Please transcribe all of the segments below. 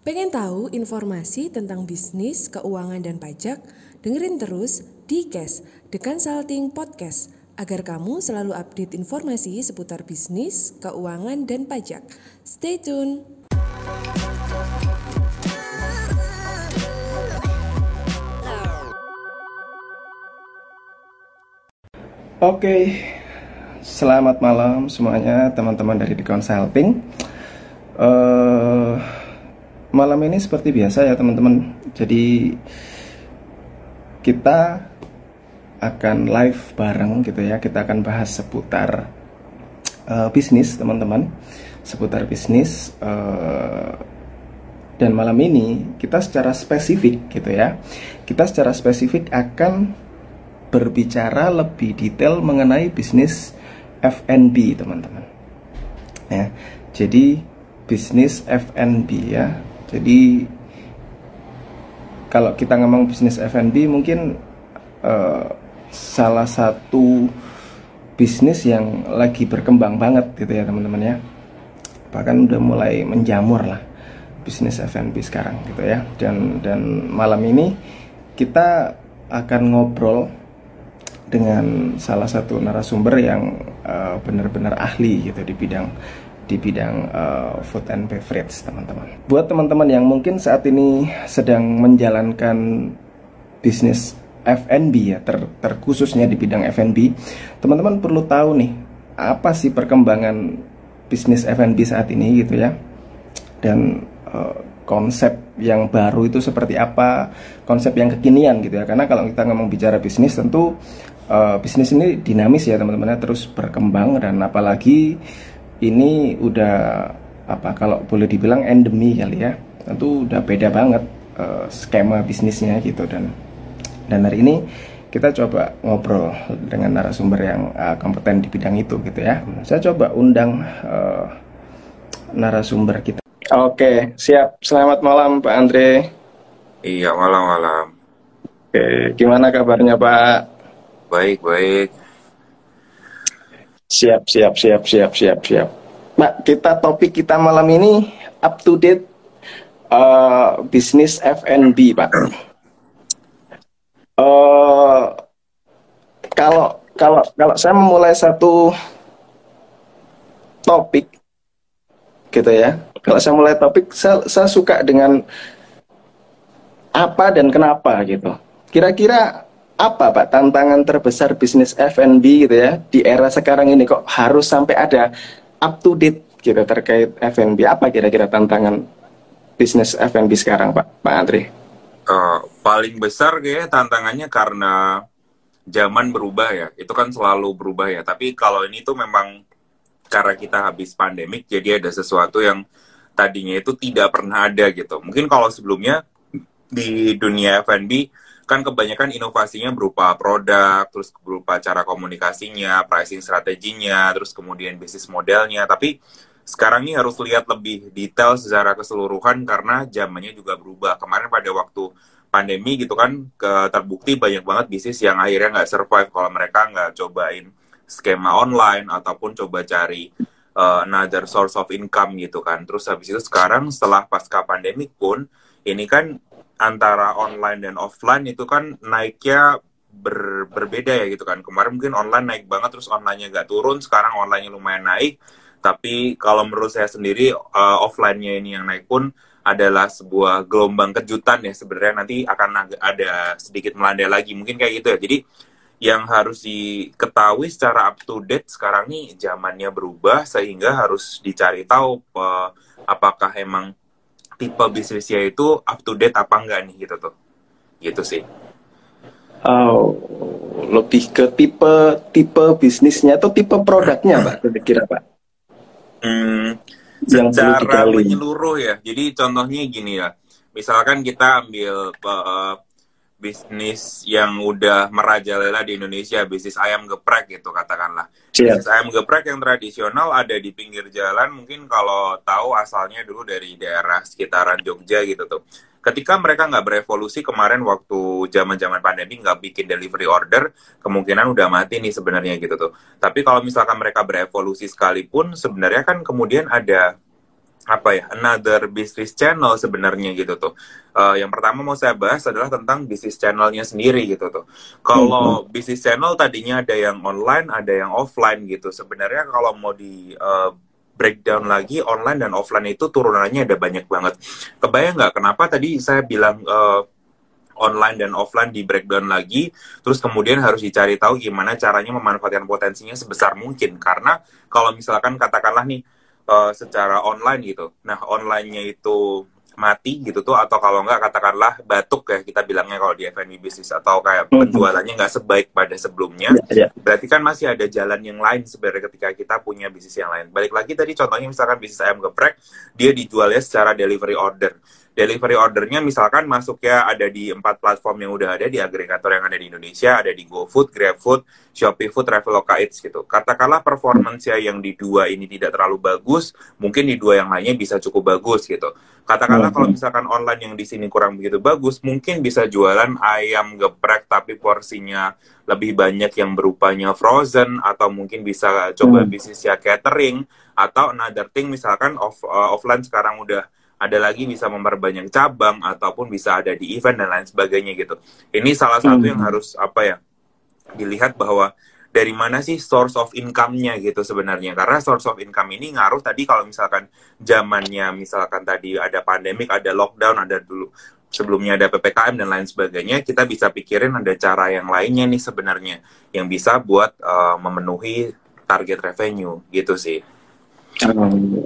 Pengen tahu informasi tentang bisnis, keuangan, dan pajak? Dengerin terus di Cash, The Consulting Podcast, agar kamu selalu update informasi seputar bisnis, keuangan, dan pajak. Stay tune! Oke, selamat malam semuanya teman-teman dari The Consulting. Uh, malam ini seperti biasa ya teman-teman. Jadi kita akan live bareng gitu ya. Kita akan bahas seputar uh, bisnis teman-teman, seputar bisnis. Uh, dan malam ini kita secara spesifik gitu ya. Kita secara spesifik akan berbicara lebih detail mengenai bisnis F&B teman-teman ya jadi bisnis F&B ya jadi kalau kita ngomong bisnis F&B mungkin uh, salah satu bisnis yang lagi berkembang banget gitu ya teman-teman ya. Bahkan udah mulai menjamur lah bisnis F&B sekarang gitu ya. Dan dan malam ini kita akan ngobrol dengan salah satu narasumber yang uh, benar-benar ahli gitu di bidang di bidang uh, food and beverage teman-teman. Buat teman-teman yang mungkin saat ini sedang menjalankan bisnis F&B ya, ter terkhususnya di bidang F&B, teman-teman perlu tahu nih apa sih perkembangan bisnis F&B saat ini gitu ya, dan uh, konsep yang baru itu seperti apa, konsep yang kekinian gitu ya. Karena kalau kita ngomong bicara bisnis tentu uh, bisnis ini dinamis ya teman-teman terus berkembang dan apalagi ini udah apa kalau boleh dibilang endemi kali ya. Tentu udah beda banget uh, skema bisnisnya gitu. Dan dan hari ini kita coba ngobrol dengan narasumber yang uh, kompeten di bidang itu gitu ya. Saya coba undang uh, narasumber kita. Oke siap. Selamat malam Pak Andre. Iya malam-malam. Oke gimana kabarnya Pak? Baik, baik. Siap, siap, siap, siap, siap, siap. Pak, kita topik kita malam ini up to date uh, bisnis F&B, Pak. Uh, kalau kalau kalau saya memulai satu topik gitu ya. Kalau saya mulai topik, saya, saya suka dengan apa dan kenapa gitu. Kira-kira apa Pak? Tantangan terbesar bisnis F&B gitu ya di era sekarang ini kok harus sampai ada up to date gitu terkait F&B apa kira-kira tantangan bisnis F&B sekarang Pak? Pak Andri? Uh, paling besar kayak tantangannya karena zaman berubah ya. Itu kan selalu berubah ya. Tapi kalau ini tuh memang karena kita habis pandemik jadi ada sesuatu yang tadinya itu tidak pernah ada gitu. Mungkin kalau sebelumnya di dunia F&B kan kebanyakan inovasinya berupa produk, terus berupa cara komunikasinya, pricing strateginya, terus kemudian bisnis modelnya. Tapi sekarang ini harus lihat lebih detail secara keseluruhan karena zamannya juga berubah. Kemarin pada waktu pandemi gitu kan terbukti banyak banget bisnis yang akhirnya nggak survive kalau mereka nggak cobain skema online ataupun coba cari uh, another source of income gitu kan. Terus habis itu sekarang setelah pasca pandemi pun ini kan antara online dan offline itu kan naiknya ber, berbeda ya gitu kan. Kemarin mungkin online naik banget terus online-nya gak turun, sekarang online-nya lumayan naik. Tapi kalau menurut saya sendiri uh, offline-nya ini yang naik pun adalah sebuah gelombang kejutan ya sebenarnya nanti akan ada sedikit melandai lagi mungkin kayak gitu ya. Jadi yang harus diketahui secara up to date sekarang nih zamannya berubah sehingga harus dicari tahu uh, apakah emang tipe bisnisnya itu up to date apa enggak nih gitu tuh. Gitu sih. Oh lebih ke tipe tipe bisnisnya atau tipe produknya pak kira-kira pak? Hmm, secara menyeluruh ya. Jadi contohnya gini ya. Misalkan kita ambil uh, bisnis yang udah merajalela di Indonesia, bisnis ayam geprek gitu katakanlah. Yeah. Bisnis ayam geprek yang tradisional ada di pinggir jalan, mungkin kalau tahu asalnya dulu dari daerah sekitaran Jogja gitu tuh. Ketika mereka nggak berevolusi kemarin waktu zaman-zaman pandemi nggak bikin delivery order, kemungkinan udah mati nih sebenarnya gitu tuh. Tapi kalau misalkan mereka berevolusi sekalipun, sebenarnya kan kemudian ada apa ya another business channel sebenarnya gitu tuh. Uh, yang pertama mau saya bahas adalah tentang bisnis channelnya sendiri gitu tuh. Kalau hmm. bisnis channel tadinya ada yang online, ada yang offline gitu. Sebenarnya kalau mau di uh, breakdown lagi online dan offline itu turunannya ada banyak banget. Kebayang nggak kenapa tadi saya bilang uh, online dan offline di breakdown lagi, terus kemudian harus dicari tahu gimana caranya memanfaatkan potensinya sebesar mungkin. Karena kalau misalkan katakanlah nih uh, secara online gitu. Nah, onlinenya itu mati gitu tuh atau kalau nggak katakanlah batuk ya kita bilangnya kalau di F&B bisnis atau kayak hmm. penjualannya nggak sebaik pada sebelumnya yeah, yeah. berarti kan masih ada jalan yang lain sebenarnya ketika kita punya bisnis yang lain balik lagi tadi contohnya misalkan bisnis ayam geprek dia dijualnya secara delivery order delivery ordernya misalkan masuknya ada di empat platform yang udah ada di agregator yang ada di Indonesia, ada di GoFood, GrabFood, ShopeeFood, Traveloka Eats gitu. Katakanlah performance ya yang di dua ini tidak terlalu bagus, mungkin di dua yang lainnya bisa cukup bagus gitu. Katakanlah kalau misalkan online yang di sini kurang begitu bagus, mungkin bisa jualan ayam geprek tapi porsinya lebih banyak yang berupanya frozen atau mungkin bisa coba hmm. bisnis ya catering atau another thing misalkan off, uh, offline sekarang udah ada lagi bisa memperbanyak cabang ataupun bisa ada di event dan lain sebagainya gitu. Ini salah satu yang hmm. harus apa ya dilihat bahwa dari mana sih source of income-nya gitu sebenarnya karena source of income ini ngaruh tadi kalau misalkan zamannya misalkan tadi ada pandemik ada lockdown ada dulu sebelumnya ada ppkm dan lain sebagainya kita bisa pikirin ada cara yang lainnya nih sebenarnya yang bisa buat uh, memenuhi target revenue gitu sih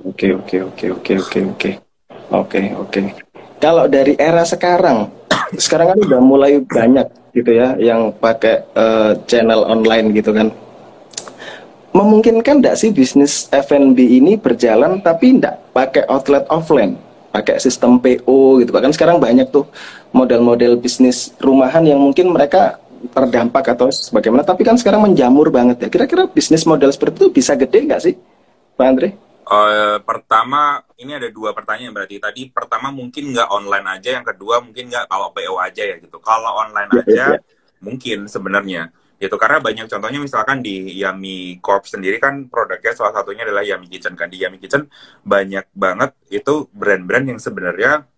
oke oke oke oke oke oke Oke, okay, oke. Okay. Kalau dari era sekarang, sekarang kan udah mulai banyak gitu ya yang pakai uh, channel online gitu kan. Memungkinkan enggak sih bisnis F&B ini berjalan tapi enggak pakai outlet offline, pakai sistem PO gitu. Kan sekarang banyak tuh model-model bisnis rumahan yang mungkin mereka terdampak atau sebagaimana, tapi kan sekarang menjamur banget ya. Kira-kira bisnis model seperti itu bisa gede nggak sih, Pak Andre? Uh, pertama, ini ada dua pertanyaan berarti. Tadi pertama mungkin nggak online aja, yang kedua mungkin nggak kalau PO aja ya gitu. Kalau online ya, aja, ya, ya. mungkin sebenarnya gitu. Karena banyak contohnya misalkan di Yami Corp sendiri kan produknya salah satunya adalah Yami Kitchen kan. Di Yami Kitchen banyak banget itu brand-brand yang sebenarnya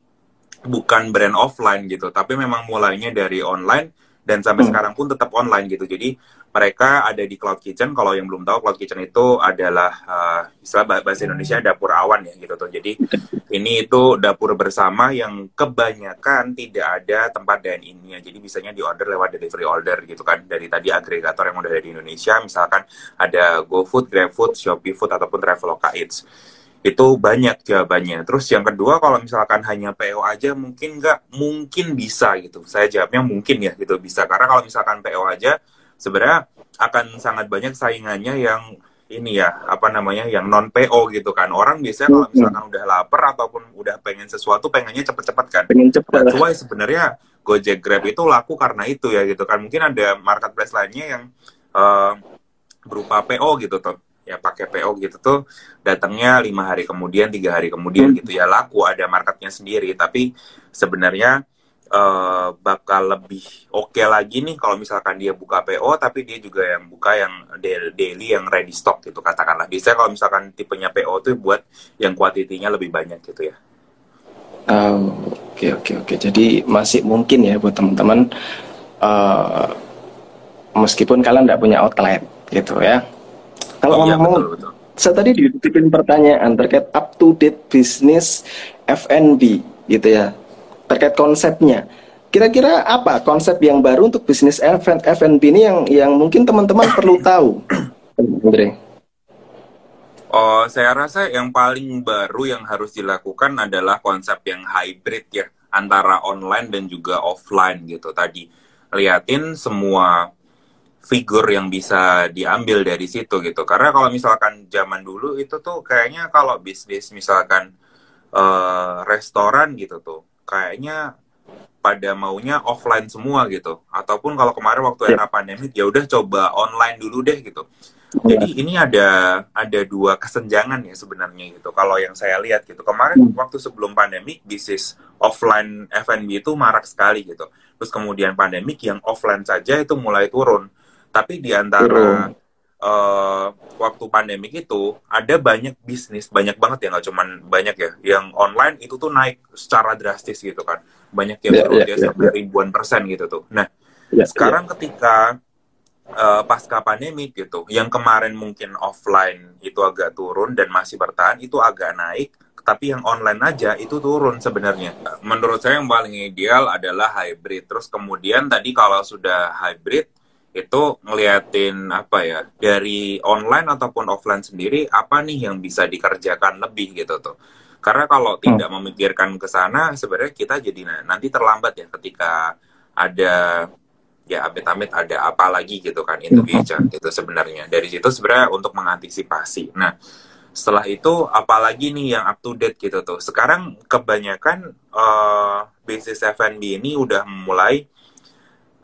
bukan brand offline gitu, tapi memang mulainya dari online dan sampai hmm. sekarang pun tetap online gitu. Jadi mereka ada di Cloud Kitchen. Kalau yang belum tahu Cloud Kitchen itu adalah uh, istilah bahasa Indonesia dapur awan ya gitu tuh. Jadi ini itu dapur bersama yang kebanyakan tidak ada tempat dine innya. Jadi bisanya di order lewat delivery order gitu kan. Dari tadi agregator yang udah ada di Indonesia, misalkan ada GoFood, GrabFood, ShopeeFood ataupun Traveloka Eats itu banyak jawabannya. Terus yang kedua kalau misalkan hanya PO aja mungkin nggak mungkin bisa gitu. Saya jawabnya mungkin ya gitu. Bisa. Karena kalau misalkan PO aja sebenarnya akan sangat banyak saingannya yang ini ya apa namanya yang non PO gitu kan. Orang biasanya kalau misalkan udah lapar ataupun udah pengen sesuatu pengennya cepet-cepet kan. Pengen cepet. That's sebenarnya Gojek Grab itu laku karena itu ya gitu kan. Mungkin ada marketplace lainnya yang uh, berupa PO gitu tuh ya pakai PO gitu tuh datangnya lima hari kemudian tiga hari kemudian gitu ya. Laku ada marketnya sendiri tapi sebenarnya uh, bakal lebih oke okay lagi nih kalau misalkan dia buka PO tapi dia juga yang buka yang daily yang ready stock gitu katakanlah. Bisa kalau misalkan tipenya PO tuh buat yang kuantitinya lebih banyak gitu ya. Oke oke oke. Jadi masih mungkin ya buat teman-teman uh, meskipun kalian tidak punya outlet gitu ya kalau iya, ngomong, betul, betul. saya tadi dititipin pertanyaan terkait up to date bisnis FNB gitu ya, terkait konsepnya. Kira-kira apa konsep yang baru untuk bisnis F&B ini yang yang mungkin teman-teman perlu tahu, Andre? Oh, saya rasa yang paling baru yang harus dilakukan adalah konsep yang hybrid ya antara online dan juga offline gitu tadi. Liatin semua figur yang bisa diambil dari situ gitu. Karena kalau misalkan zaman dulu itu tuh kayaknya kalau bisnis misalkan uh, restoran gitu tuh, kayaknya pada maunya offline semua gitu. Ataupun kalau kemarin waktu era pandemi ya udah coba online dulu deh gitu. Jadi ini ada ada dua kesenjangan ya sebenarnya gitu. Kalau yang saya lihat gitu kemarin hmm. waktu sebelum pandemi bisnis offline F&B itu marak sekali gitu. Terus kemudian pandemik yang offline saja itu mulai turun. Tapi di antara uh, waktu pandemik itu ada banyak bisnis banyak banget ya nggak cuman banyak ya yang online itu tuh naik secara drastis gitu kan banyak yang yeah, yeah, yeah, yeah. ribuan persen gitu tuh nah yeah, sekarang yeah. ketika uh, pasca pandemik gitu yang kemarin mungkin offline itu agak turun dan masih bertahan itu agak naik tapi yang online aja itu turun sebenarnya. Menurut saya yang paling ideal adalah hybrid. Terus kemudian tadi kalau sudah hybrid itu ngeliatin apa ya dari online ataupun offline sendiri apa nih yang bisa dikerjakan lebih gitu tuh karena kalau hmm. tidak memikirkan ke sana sebenarnya kita jadi nanti terlambat ya ketika ada ya amit-amit ada apa lagi gitu kan itu hmm. gitu sebenarnya dari situ sebenarnya untuk mengantisipasi nah setelah itu apalagi nih yang up to date gitu tuh sekarang kebanyakan uh, bisnis F&B ini udah mulai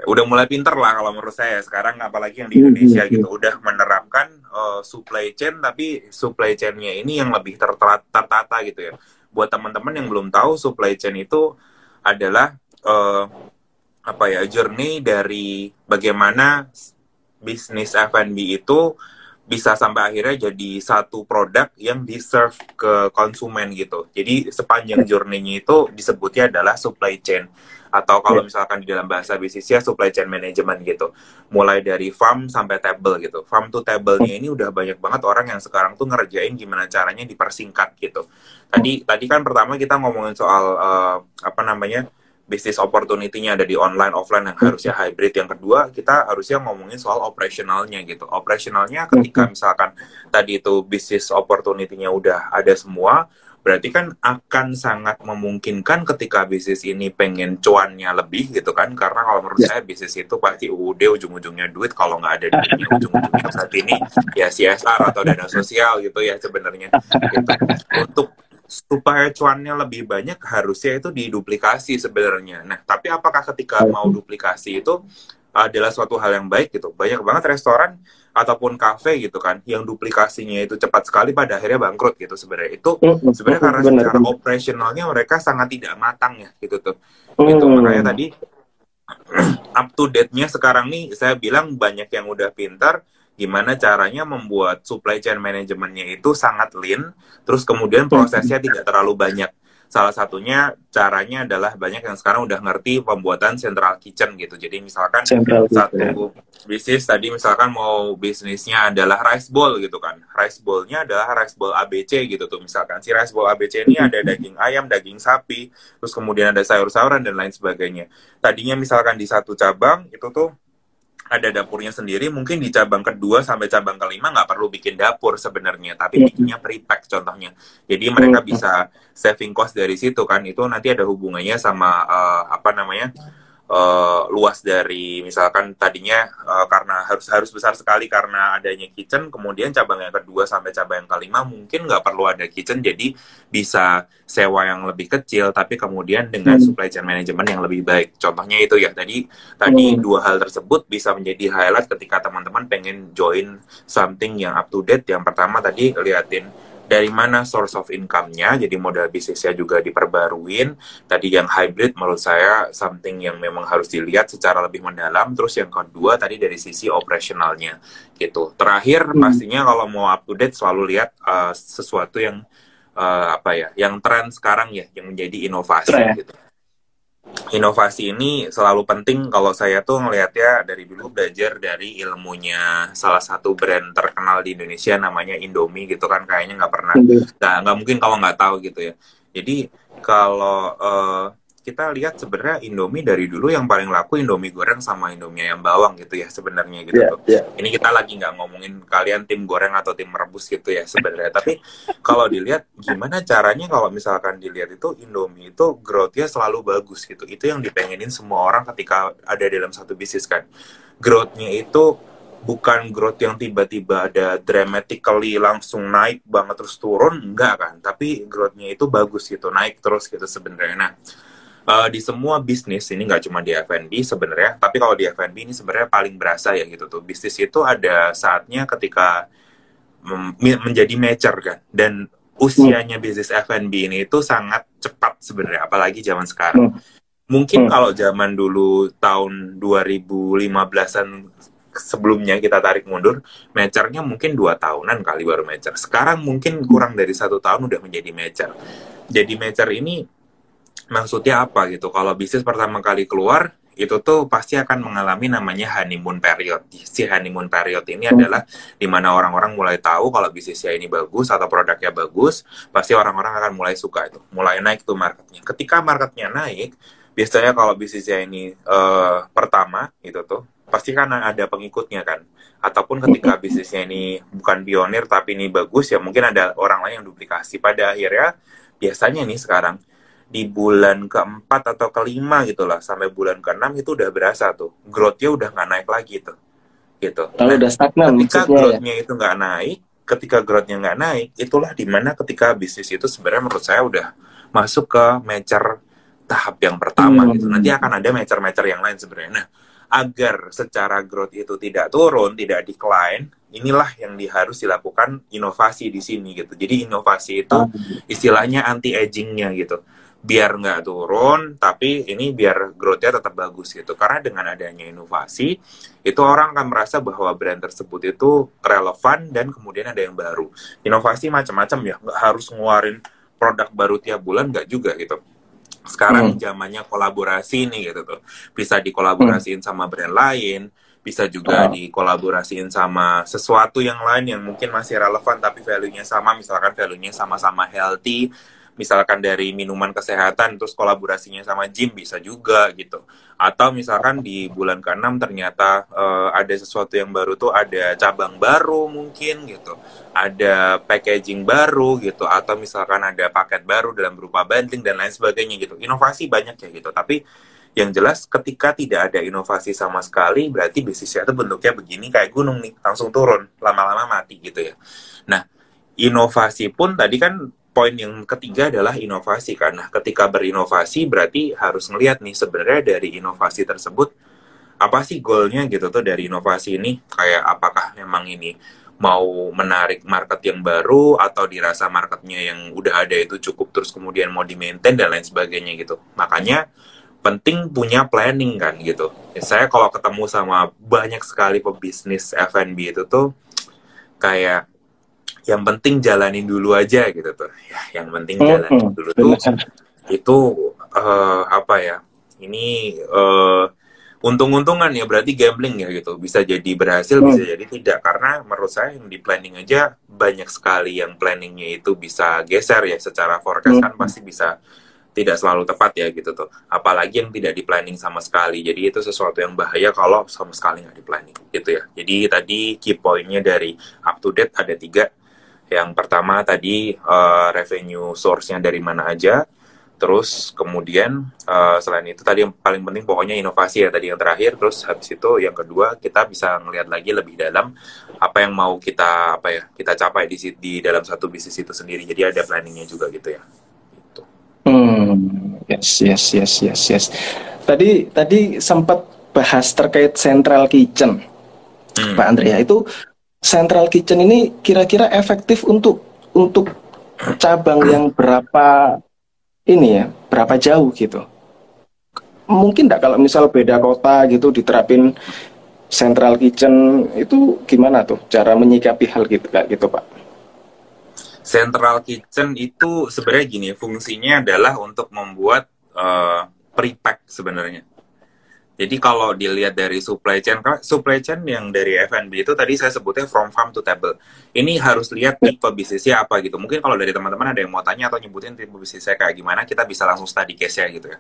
udah mulai pinter lah kalau menurut saya sekarang apalagi yang di Indonesia gitu. Udah menerapkan uh, supply chain tapi supply chainnya ini yang lebih tertata gitu ya. Buat teman-teman yang belum tahu supply chain itu adalah uh, apa ya journey dari bagaimana bisnis F&B itu bisa sampai akhirnya jadi satu produk yang di serve ke konsumen gitu. Jadi sepanjang journey-nya itu disebutnya adalah supply chain atau kalau yeah. misalkan di dalam bahasa bisnisnya supply chain management gitu. Mulai dari farm sampai table gitu. Farm to table-nya ini udah banyak banget orang yang sekarang tuh ngerjain gimana caranya dipersingkat gitu. Tadi tadi kan pertama kita ngomongin soal uh, apa namanya bisnis opportunity-nya ada di online offline yang harusnya hybrid. Yang kedua kita harusnya ngomongin soal operasionalnya gitu. Operasionalnya ketika misalkan tadi itu bisnis opportunity-nya udah ada semua berarti kan akan sangat memungkinkan ketika bisnis ini pengen cuannya lebih gitu kan karena kalau menurut yeah. saya bisnis itu pasti udah ujung-ujungnya duit kalau nggak ada duitnya ujung-ujungnya saat ini ya CSR atau dana sosial gitu ya sebenarnya gitu. untuk supaya cuannya lebih banyak harusnya itu diduplikasi sebenarnya nah tapi apakah ketika mau duplikasi itu adalah suatu hal yang baik gitu. Banyak banget restoran ataupun kafe gitu kan yang duplikasinya itu cepat sekali pada akhirnya bangkrut gitu sebenarnya. Itu mm, sebenarnya karena bener. secara operasionalnya mereka sangat tidak matang ya gitu tuh. Mm. itu makanya tadi up to date-nya sekarang nih saya bilang banyak yang udah pintar gimana caranya membuat supply chain manajemennya itu sangat lean terus kemudian prosesnya tidak terlalu banyak salah satunya caranya adalah banyak yang sekarang udah ngerti pembuatan central kitchen gitu. Jadi misalkan central satu bisnis tadi misalkan mau bisnisnya adalah rice bowl gitu kan. Rice bowl-nya adalah rice bowl ABC gitu tuh misalkan. Si rice bowl ABC ini ada daging ayam, daging sapi, terus kemudian ada sayur-sayuran dan lain sebagainya. Tadinya misalkan di satu cabang itu tuh ada dapurnya sendiri mungkin di cabang kedua sampai cabang kelima nggak perlu bikin dapur sebenarnya tapi iya. bikinnya prepack contohnya jadi mereka bisa saving cost dari situ kan itu nanti ada hubungannya sama uh, apa namanya uh, luas dari misalkan tadinya uh, karena harus harus besar sekali karena adanya kitchen kemudian cabang yang kedua sampai cabang yang kelima mungkin nggak perlu ada kitchen jadi bisa sewa yang lebih kecil tapi kemudian dengan hmm. supply chain management yang lebih baik contohnya itu ya tadi tadi hmm. dua hal tersebut bisa menjadi highlight ketika teman-teman pengen join something yang up to date yang pertama tadi liatin dari mana source of income-nya, jadi modal bisnisnya juga diperbaruin. Tadi yang hybrid menurut saya something yang memang harus dilihat secara lebih mendalam. Terus yang kedua tadi dari sisi operasionalnya gitu. Terakhir hmm. pastinya kalau mau up to date selalu lihat uh, sesuatu yang uh, apa ya, yang tren sekarang ya, yang menjadi inovasi Tren. gitu inovasi ini selalu penting kalau saya tuh ngelihatnya dari dulu belajar dari ilmunya salah satu brand terkenal di Indonesia namanya Indomie gitu kan kayaknya nggak pernah nggak nggak mungkin kalau nggak tahu gitu ya. Jadi kalau uh, kita lihat sebenarnya Indomie dari dulu yang paling laku Indomie goreng sama Indomie ayam bawang gitu ya sebenarnya gitu yeah, tuh. Yeah. Ini kita lagi nggak ngomongin kalian tim goreng atau tim merebus gitu ya sebenarnya. Tapi kalau dilihat gimana caranya kalau misalkan dilihat itu Indomie itu growth-nya selalu bagus gitu. Itu yang dipengenin semua orang ketika ada dalam satu bisnis kan. Growth-nya itu bukan growth yang tiba-tiba ada dramatically langsung naik banget terus turun enggak kan tapi growth-nya itu bagus gitu naik terus gitu sebenarnya nah uh, di semua bisnis ini nggak cuma di F&B sebenarnya, tapi kalau di F&B ini sebenarnya paling berasa ya gitu tuh. Bisnis itu ada saatnya ketika menjadi mature kan dan usianya hmm. bisnis F&B ini itu sangat cepat sebenarnya apalagi zaman sekarang. Hmm. Mungkin hmm. kalau zaman dulu tahun 2015-an sebelumnya kita tarik mundur, maturnya mungkin dua tahunan kali baru mature. Sekarang mungkin kurang dari satu tahun udah menjadi mature. Jadi mature ini maksudnya apa gitu? Kalau bisnis pertama kali keluar, itu tuh pasti akan mengalami namanya honeymoon period. Si honeymoon period ini hmm. adalah di mana orang-orang mulai tahu kalau bisnisnya ini bagus atau produknya bagus, pasti orang-orang akan mulai suka itu, mulai naik tuh marketnya. Ketika marketnya naik, biasanya kalau bisnisnya ini uh, pertama gitu tuh, pasti kan ada pengikutnya kan. Ataupun ketika bisnisnya ini bukan pionir tapi ini bagus ya mungkin ada orang lain yang duplikasi. Pada akhirnya biasanya nih sekarang di bulan keempat atau kelima gitu lah sampai bulan keenam itu udah berasa tuh growthnya udah nggak naik lagi tuh gitu. Kalau nah, udah stagnan ketika ya? growthnya ya? itu nggak naik, ketika growthnya nggak naik, itulah di mana ketika bisnis itu sebenarnya menurut saya udah masuk ke mature tahap yang pertama hmm. gitu. Nanti akan ada mature-mature yang lain sebenarnya. Nah, agar secara growth itu tidak turun, tidak decline, inilah yang di, harus dilakukan inovasi di sini gitu. Jadi inovasi itu hmm. istilahnya anti agingnya gitu biar nggak turun tapi ini biar growth-nya tetap bagus gitu karena dengan adanya inovasi itu orang akan merasa bahwa brand tersebut itu relevan dan kemudian ada yang baru inovasi macam-macam ya nggak harus ngeluarin produk baru tiap bulan nggak juga gitu sekarang hmm. zamannya kolaborasi nih gitu tuh bisa dikolaborasiin hmm. sama brand lain bisa juga oh. dikolaborasiin sama sesuatu yang lain yang mungkin masih relevan tapi value-nya sama misalkan value-nya sama-sama healthy misalkan dari minuman kesehatan terus kolaborasinya sama gym bisa juga gitu. Atau misalkan di bulan ke-6 ternyata uh, ada sesuatu yang baru tuh ada cabang baru mungkin gitu. Ada packaging baru gitu. Atau misalkan ada paket baru dalam berupa bundling dan lain sebagainya gitu. Inovasi banyak ya gitu. Tapi yang jelas ketika tidak ada inovasi sama sekali berarti bisnisnya itu bentuknya begini kayak gunung nih langsung turun lama-lama mati gitu ya. Nah inovasi pun tadi kan poin yang ketiga adalah inovasi karena ketika berinovasi berarti harus ngelihat nih sebenarnya dari inovasi tersebut apa sih goalnya gitu tuh dari inovasi ini. Kayak apakah memang ini mau menarik market yang baru atau dirasa marketnya yang udah ada itu cukup terus kemudian mau di maintain dan lain sebagainya gitu. Makanya penting punya planning kan gitu. Saya kalau ketemu sama banyak sekali pebisnis F&B itu tuh kayak yang penting jalanin dulu aja gitu tuh. Ya yang penting jalanin dulu tuh itu uh, apa ya ini uh, untung-untungan ya berarti gambling ya gitu. Bisa jadi berhasil hmm. bisa jadi tidak. Karena menurut saya yang di planning aja banyak sekali yang planningnya itu bisa geser ya. Secara forecast kan pasti bisa tidak selalu tepat ya gitu tuh. Apalagi yang tidak di planning sama sekali. Jadi itu sesuatu yang bahaya kalau sama sekali nggak di planning gitu ya. Jadi tadi key pointnya dari up to date ada tiga yang pertama tadi uh, revenue source-nya dari mana aja. Terus kemudian uh, selain itu tadi yang paling penting pokoknya inovasi ya tadi yang terakhir. Terus habis itu yang kedua kita bisa ngelihat lagi lebih dalam apa yang mau kita apa ya kita capai di di dalam satu bisnis itu sendiri. Jadi ada planningnya juga gitu ya. Gitu. Hmm, yes, yes, yes, yes, yes. Tadi tadi sempat bahas terkait central kitchen, hmm. Pak Andrea itu central kitchen ini kira-kira efektif untuk untuk cabang yang berapa ini ya, berapa jauh gitu? Mungkin enggak kalau misal beda kota gitu diterapin central kitchen itu gimana tuh cara menyikapi hal gitu kayak gitu Pak? Central kitchen itu sebenarnya gini, fungsinya adalah untuk membuat uh, prepack sebenarnya. Jadi kalau dilihat dari supply chain, supply chain yang dari F&B itu tadi saya sebutnya from farm to table. Ini harus lihat tipe bisnisnya apa gitu. Mungkin kalau dari teman-teman ada yang mau tanya atau nyebutin tipe bisnisnya kayak gimana, kita bisa langsung study case-nya gitu ya.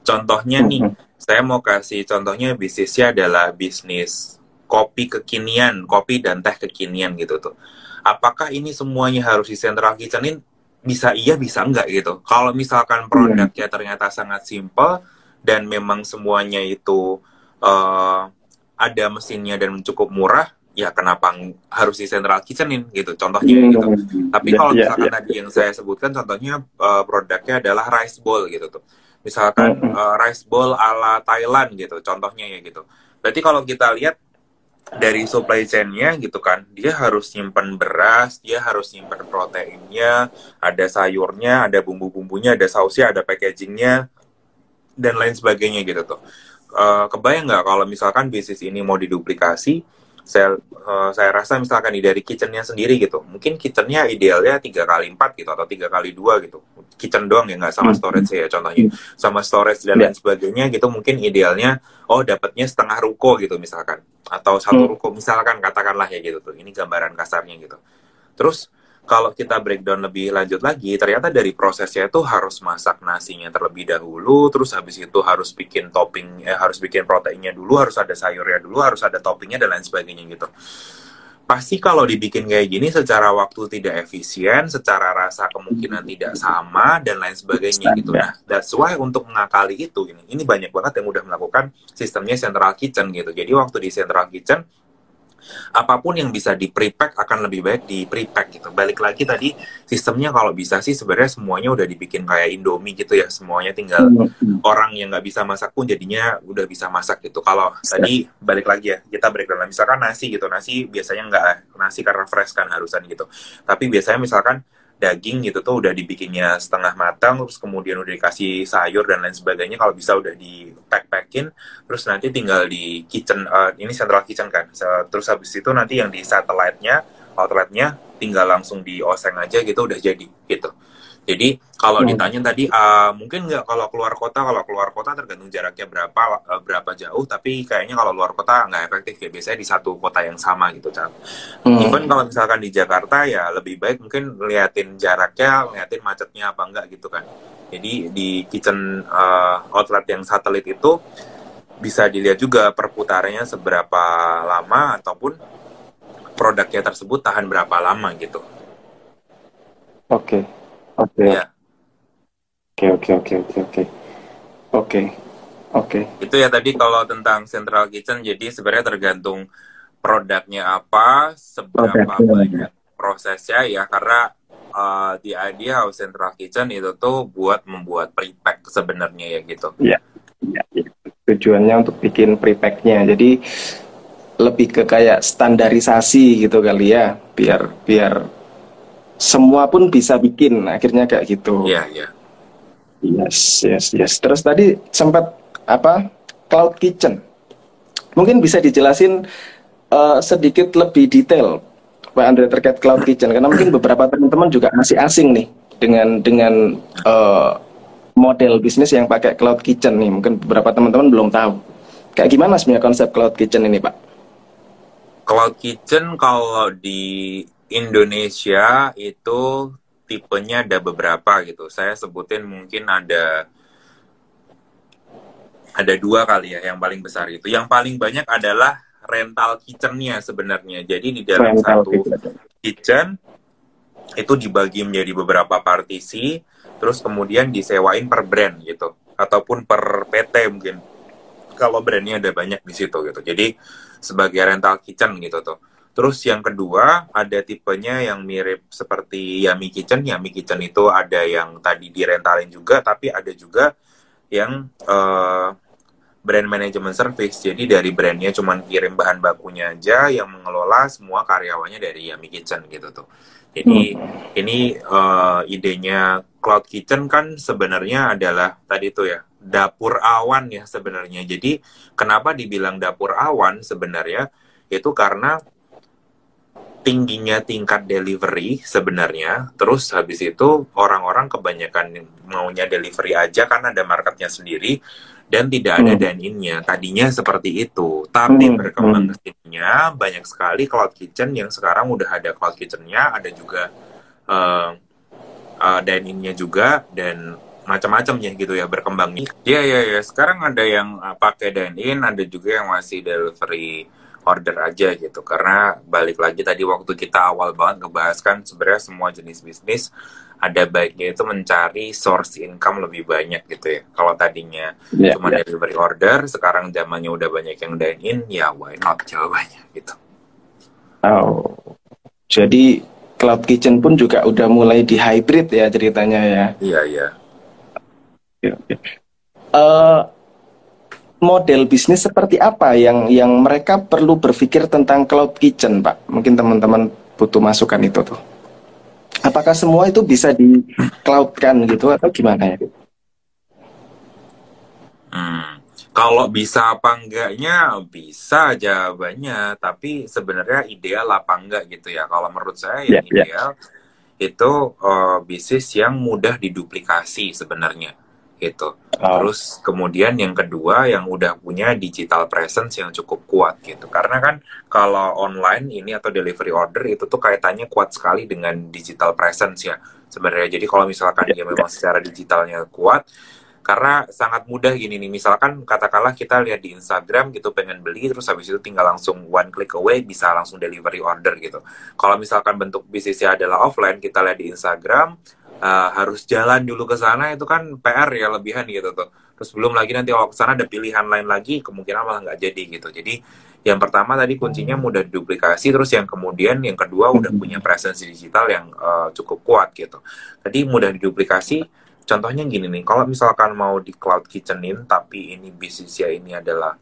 Contohnya nih, saya mau kasih contohnya bisnisnya adalah bisnis kopi kekinian, kopi dan teh kekinian gitu tuh. Apakah ini semuanya harus di central kitchenin? Bisa iya, bisa enggak gitu. Kalau misalkan produknya ternyata sangat simple, dan memang semuanya itu uh, ada mesinnya dan cukup murah ya kenapa harus di central kitchenin gitu contohnya hmm, gitu. Tapi yeah, kalau ya, misalkan yeah, tadi yeah. yang saya sebutkan contohnya uh, produknya adalah rice bowl gitu tuh. Misalkan hmm. uh, rice bowl ala Thailand gitu contohnya ya gitu. Berarti kalau kita lihat dari supply chainnya gitu kan dia harus nyimpen beras dia harus nyimpen proteinnya ada sayurnya ada bumbu-bumbunya ada sausnya ada packagingnya dan lain sebagainya gitu tuh. uh, kebayang nggak kalau misalkan bisnis ini mau diduplikasi saya uh, saya rasa misalkan dari kitchennya sendiri gitu mungkin kitchennya idealnya tiga kali empat gitu atau tiga kali dua gitu kitchen doang ya nggak sama hmm. storage ya contohnya sama storage dan lain ya. sebagainya gitu mungkin idealnya oh dapatnya setengah ruko gitu misalkan atau satu hmm. ruko misalkan katakanlah ya gitu tuh ini gambaran kasarnya gitu terus kalau kita breakdown lebih lanjut lagi, ternyata dari prosesnya itu harus masak nasinya terlebih dahulu, terus habis itu harus bikin topping, eh, harus bikin proteinnya dulu, harus ada sayurnya dulu, harus ada toppingnya dan lain sebagainya gitu. Pasti kalau dibikin kayak gini secara waktu tidak efisien, secara rasa kemungkinan tidak sama dan lain sebagainya gitu. Nah, that's why untuk mengakali itu ini, ini banyak banget yang udah melakukan sistemnya central kitchen gitu. Jadi waktu di central kitchen apa pun yang bisa di prepack akan lebih baik di prepack gitu. Balik lagi tadi sistemnya kalau bisa sih sebenarnya semuanya udah dibikin kayak Indomie gitu ya. Semuanya tinggal hmm. orang yang nggak bisa masak pun jadinya udah bisa masak gitu. Kalau tadi balik lagi ya kita breakdown misalkan nasi gitu. Nasi biasanya nggak nasi karena fresh kan harusan gitu. Tapi biasanya misalkan daging gitu tuh udah dibikinnya setengah matang terus kemudian udah dikasih sayur dan lain sebagainya kalau bisa udah di pack packin terus nanti tinggal di kitchen uh, ini central kitchen kan. Terus habis itu nanti yang di satellite-nya outletnya tinggal langsung di oseng aja gitu udah jadi gitu jadi kalau hmm. ditanya tadi uh, mungkin nggak kalau keluar kota, kalau keluar kota tergantung jaraknya berapa uh, berapa jauh, tapi kayaknya kalau luar kota nggak efektif ya biasanya di satu kota yang sama gitu, Cak. Hmm. Even kalau misalkan di Jakarta ya lebih baik mungkin liatin jaraknya, liatin macetnya apa enggak gitu kan. Jadi di kitchen uh, outlet yang satelit itu bisa dilihat juga perputarannya seberapa lama ataupun produknya tersebut tahan berapa lama gitu. Oke. Okay. Oke. Ya. Oke oke oke oke oke. Oke. Oke. Itu ya tadi kalau tentang central kitchen jadi sebenarnya tergantung produknya apa, seberapa okay. banyak prosesnya ya karena uh, di idea house central kitchen itu tuh buat membuat prepack sebenarnya ya gitu. Iya. Ya, ya. Tujuannya untuk bikin prepacknya. Jadi lebih ke kayak standarisasi gitu kali ya, biar biar semua pun bisa bikin akhirnya kayak gitu. Iya, iya. Yes, yes, yes. Terus tadi sempat apa? Cloud kitchen. Mungkin bisa dijelasin uh, sedikit lebih detail Pak Andre terkait cloud kitchen karena mungkin beberapa teman-teman juga masih asing nih dengan dengan uh, model bisnis yang pakai cloud kitchen nih. Mungkin beberapa teman-teman belum tahu. Kayak gimana sebenarnya konsep cloud kitchen ini, Pak? Cloud kitchen kalau di Indonesia itu tipenya ada beberapa gitu. Saya sebutin mungkin ada ada dua kali ya yang paling besar itu. Yang paling banyak adalah rental kitchennya sebenarnya. Jadi di dalam rental satu kitchen. kitchen itu dibagi menjadi beberapa partisi, terus kemudian disewain per brand gitu, ataupun per PT mungkin. Kalau brandnya ada banyak di situ gitu. Jadi sebagai rental kitchen gitu tuh. Terus yang kedua ada tipenya yang mirip seperti Yami Kitchen. Yami Kitchen itu ada yang tadi direntalin juga, tapi ada juga yang uh, brand management service. Jadi dari brandnya cuma kirim bahan bakunya aja, yang mengelola semua karyawannya dari Yami Kitchen gitu tuh. Jadi hmm. ini uh, idenya Cloud Kitchen kan sebenarnya adalah tadi tuh ya dapur awan ya sebenarnya. Jadi kenapa dibilang dapur awan sebenarnya? Itu karena tingginya tingkat delivery sebenarnya. Terus habis itu orang-orang kebanyakan maunya delivery aja karena ada marketnya sendiri dan tidak ada hmm. dine-in-nya. Tadinya seperti itu, tapi hmm. berkembang hmm. ke sininya banyak sekali cloud kitchen yang sekarang udah ada cloud kitchen-nya, ada juga uh, uh, dine-in-nya juga dan macam-macam ya gitu ya berkembang. Iya iya iya. Sekarang ada yang uh, pakai dine-in, ada juga yang masih delivery order aja gitu. Karena balik lagi tadi waktu kita awal banget ngebahas kan sebenarnya semua jenis bisnis ada baiknya itu mencari source income lebih banyak gitu ya. Kalau tadinya yeah, cuma yeah. delivery order sekarang zamannya udah banyak yang dine in ya why not jawabannya gitu. Oh. Jadi cloud kitchen pun juga udah mulai di hybrid ya ceritanya ya. Iya iya. Yeah, yeah. uh, model bisnis seperti apa yang yang mereka perlu berpikir tentang cloud kitchen, Pak? Mungkin teman-teman butuh masukan itu tuh. Apakah semua itu bisa di cloudkan gitu atau gimana ya? Hmm. Kalau bisa apa enggaknya bisa jawabannya, tapi sebenarnya ideal apa enggak gitu ya. Kalau menurut saya yang Yeah, yeah. ideal itu uh, bisnis yang mudah diduplikasi sebenarnya gitu. Oh. Terus kemudian yang kedua yang udah punya digital presence yang cukup kuat gitu. Karena kan kalau online ini atau delivery order itu tuh kaitannya kuat sekali dengan digital presence ya sebenarnya. Jadi kalau misalkan dia memang secara digitalnya kuat, karena sangat mudah gini nih. Misalkan katakanlah kita lihat di Instagram gitu pengen beli terus habis itu tinggal langsung one click away bisa langsung delivery order gitu. Kalau misalkan bentuk bisnisnya adalah offline kita lihat di Instagram uh, harus jalan dulu ke sana itu kan PR ya lebihan gitu tuh. Terus belum lagi nanti kalau ke sana ada pilihan lain lagi kemungkinan malah nggak jadi gitu. Jadi yang pertama tadi kuncinya mudah duplikasi terus yang kemudian yang kedua udah punya presence digital yang uh, cukup kuat gitu. Tadi mudah diduplikasi contohnya gini nih, kalau misalkan mau di cloud kitchenin, tapi ini bisnisnya ini adalah,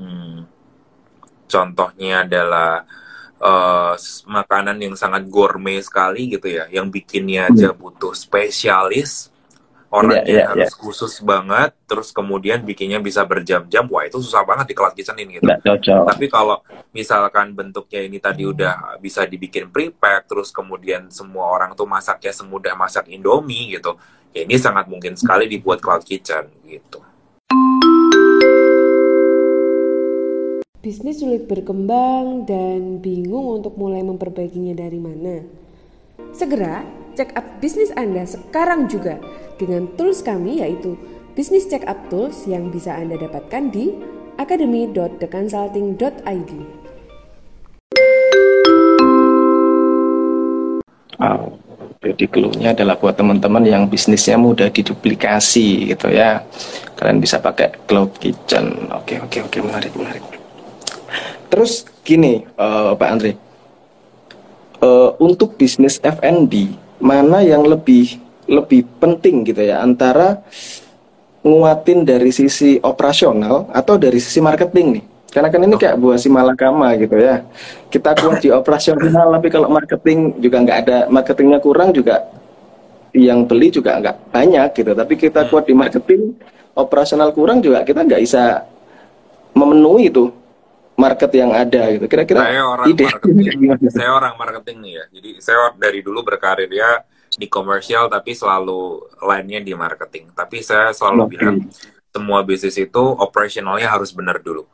hmm, contohnya adalah uh, makanan yang sangat gourmet sekali gitu ya, yang bikinnya aja butuh spesialis, orangnya Yeah, yeah, harus khusus banget, terus kemudian bikinnya bisa berjam-jam, wah itu susah banget di cloud kitchenin gitu. Nggak cocok. Tapi kalau misalkan bentuknya ini tadi udah bisa dibikin pre-pack, terus kemudian semua orang tuh masaknya semudah masak Indomie gitu, ya ini sangat mungkin sekali dibuat cloud kitchen gitu. Bisnis sulit berkembang dan bingung untuk mulai memperbaikinya dari mana. Segera check up bisnis Anda sekarang juga dengan tools kami yaitu Business Check Up Tools yang bisa Anda dapatkan di academy.theconsulting.id. Wow. Jadi clue-nya adalah buat teman-teman yang bisnisnya mudah diduplikasi gitu ya. Kalian bisa pakai cloud kitchen. Oke oke oke menarik menarik. Terus gini eh, Pak Andre, Eh, untuk bisnis F&B mana yang lebih lebih penting gitu ya antara nguatin dari sisi operasional atau dari sisi marketing nih? Karena kan ini kayak buah si malakama gitu ya. Kita kuat di operasional, tapi kalau marketing juga nggak ada, marketingnya kurang juga yang beli juga nggak banyak gitu. Tapi kita kuat di marketing, operasional kurang juga kita nggak bisa memenuhi itu market yang ada gitu. Kira-kira Saya orang ide marketing, saya orang marketing nih ya. Jadi saya dari dulu berkarir ya di komersial tapi selalu lainnya di marketing. Tapi saya selalu Oke. bilang semua bisnis itu operasionalnya harus benar dulu.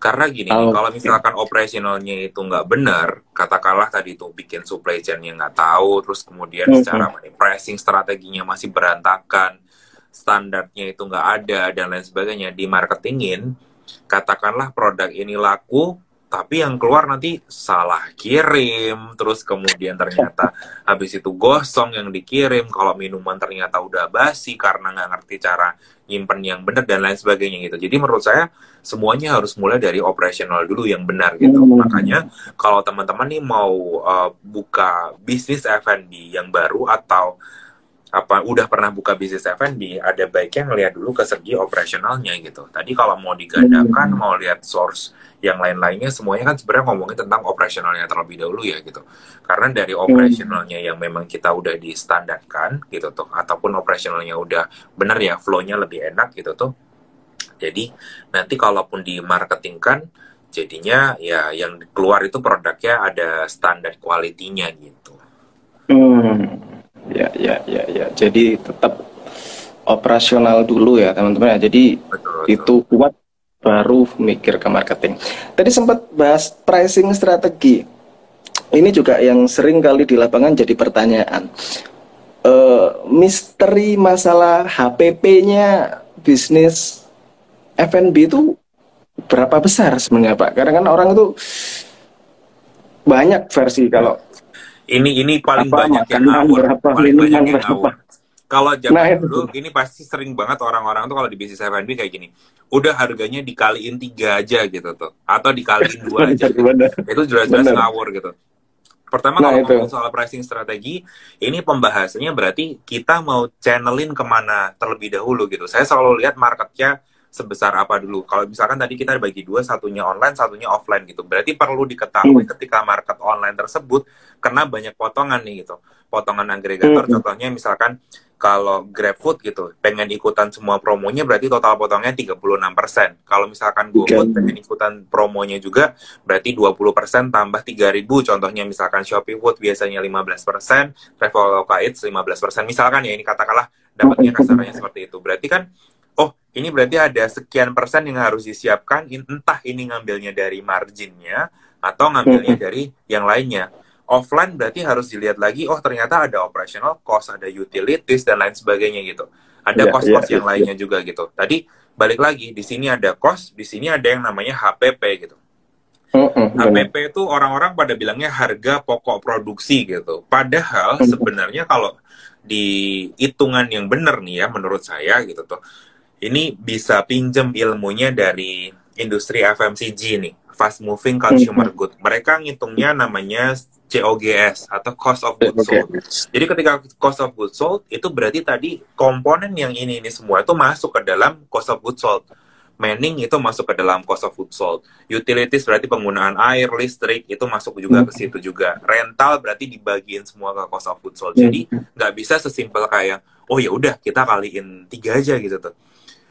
Karena gini, Oh, kalau misalkan operasionalnya itu nggak benar, katakanlah tadi itu bikin supply chain-nya nggak tahu, terus kemudian Mhm. secara money pricing strateginya masih berantakan, standarnya itu nggak ada dan lain sebagainya di marketingin, katakanlah produk ini laku, tapi yang keluar nanti salah kirim, terus kemudian ternyata habis itu gosong yang dikirim, kalau minuman ternyata udah basi karena nggak ngerti cara nyimpen yang benar dan lain sebagainya gitu. Jadi menurut saya semuanya harus mulai dari operasional dulu yang benar gitu. Hmm. Makanya kalau teman-teman nih mau uh, buka bisnis F&B yang baru atau apa udah pernah buka bisnis F&B ada baiknya ngelihat dulu ke segi operasionalnya gitu. Tadi kalau mau digandakan, mau lihat source yang lain-lainnya semuanya kan sebenarnya ngomongin tentang operasionalnya terlebih dahulu ya gitu. Karena dari operasionalnya yang memang kita udah distandarkan gitu tuh ataupun operasionalnya udah bener ya flow-nya lebih enak gitu tuh. Jadi nanti kalaupun di marketing kan jadinya ya yang keluar itu produknya ada standar kualitinya gitu. Hmm, ya, ya, ya, ya. Jadi tetap operasional dulu ya teman-teman ya. Jadi Betul, betul. itu kuat baru mikir ke marketing. Tadi sempat bahas pricing strategi. Ini juga yang sering kali di lapangan jadi pertanyaan. Eh, misteri masalah HPP-nya bisnis F&B itu berapa besar sebenarnya Pak? Karena kan orang itu banyak versi kalau Ini ini paling Apa, banyak yang ngawur, berapa, paling banyak yang ngawur. Kalau zaman Nah, itu. dulu, ini pasti sering banget orang-orang tuh kalau di bisnis F&B kayak gini. Udah harganya dikaliin tiga aja gitu tuh, atau dikaliin dua aja. gitu. Itu jelas-jelas ngawur gitu. Pertama Nah, kalau itu. ngomong soal pricing strategi, ini pembahasannya berarti kita mau channelin ke mana terlebih dahulu gitu. Saya selalu lihat marketnya sebesar apa dulu. Kalau misalkan tadi kita bagi dua, satunya online, satunya offline gitu. Berarti perlu diketahui hmm. ketika market online tersebut kena banyak potongan nih gitu. Potongan agregator hmm. contohnya misalkan kalau GrabFood gitu, pengen ikutan semua promonya berarti total potongnya 36%. Kalau misalkan GoFood okay. pengen ikutan promonya juga berarti 20% tambah 3000 contohnya misalkan Shopee Food biasanya 15%, Traveloka Eats 15%. Misalkan ya ini katakanlah dapatnya kasarnya seperti itu. Berarti kan oh, ini berarti ada sekian persen yang harus disiapkan entah ini ngambilnya dari marginnya atau ngambilnya dari yang lainnya. Offline berarti harus dilihat lagi oh ternyata ada operational cost ada utilities dan lain sebagainya gitu. Ada yeah, cost-cost yeah, yang yeah, lainnya yeah. juga gitu. Tadi balik lagi di sini ada cost di sini ada yang namanya HPP gitu. HPP itu orang-orang pada bilangnya harga pokok produksi gitu. Padahal sebenarnya kalau di hitungan yang benar nih ya menurut saya gitu tuh ini bisa pinjem ilmunya dari industri FMCG nih fast moving consumer good. Mereka ngitungnya namanya COGS atau cost of goods sold. Jadi ketika cost of goods sold itu berarti tadi komponen yang ini ini semua itu masuk ke dalam cost of goods sold. Manning itu masuk ke dalam cost of goods sold. Utilities berarti penggunaan air, listrik itu masuk juga ke situ juga. Rental berarti dibagiin semua ke cost of goods sold. Jadi nggak bisa sesimpel kayak oh ya udah kita kaliin tiga aja gitu tuh.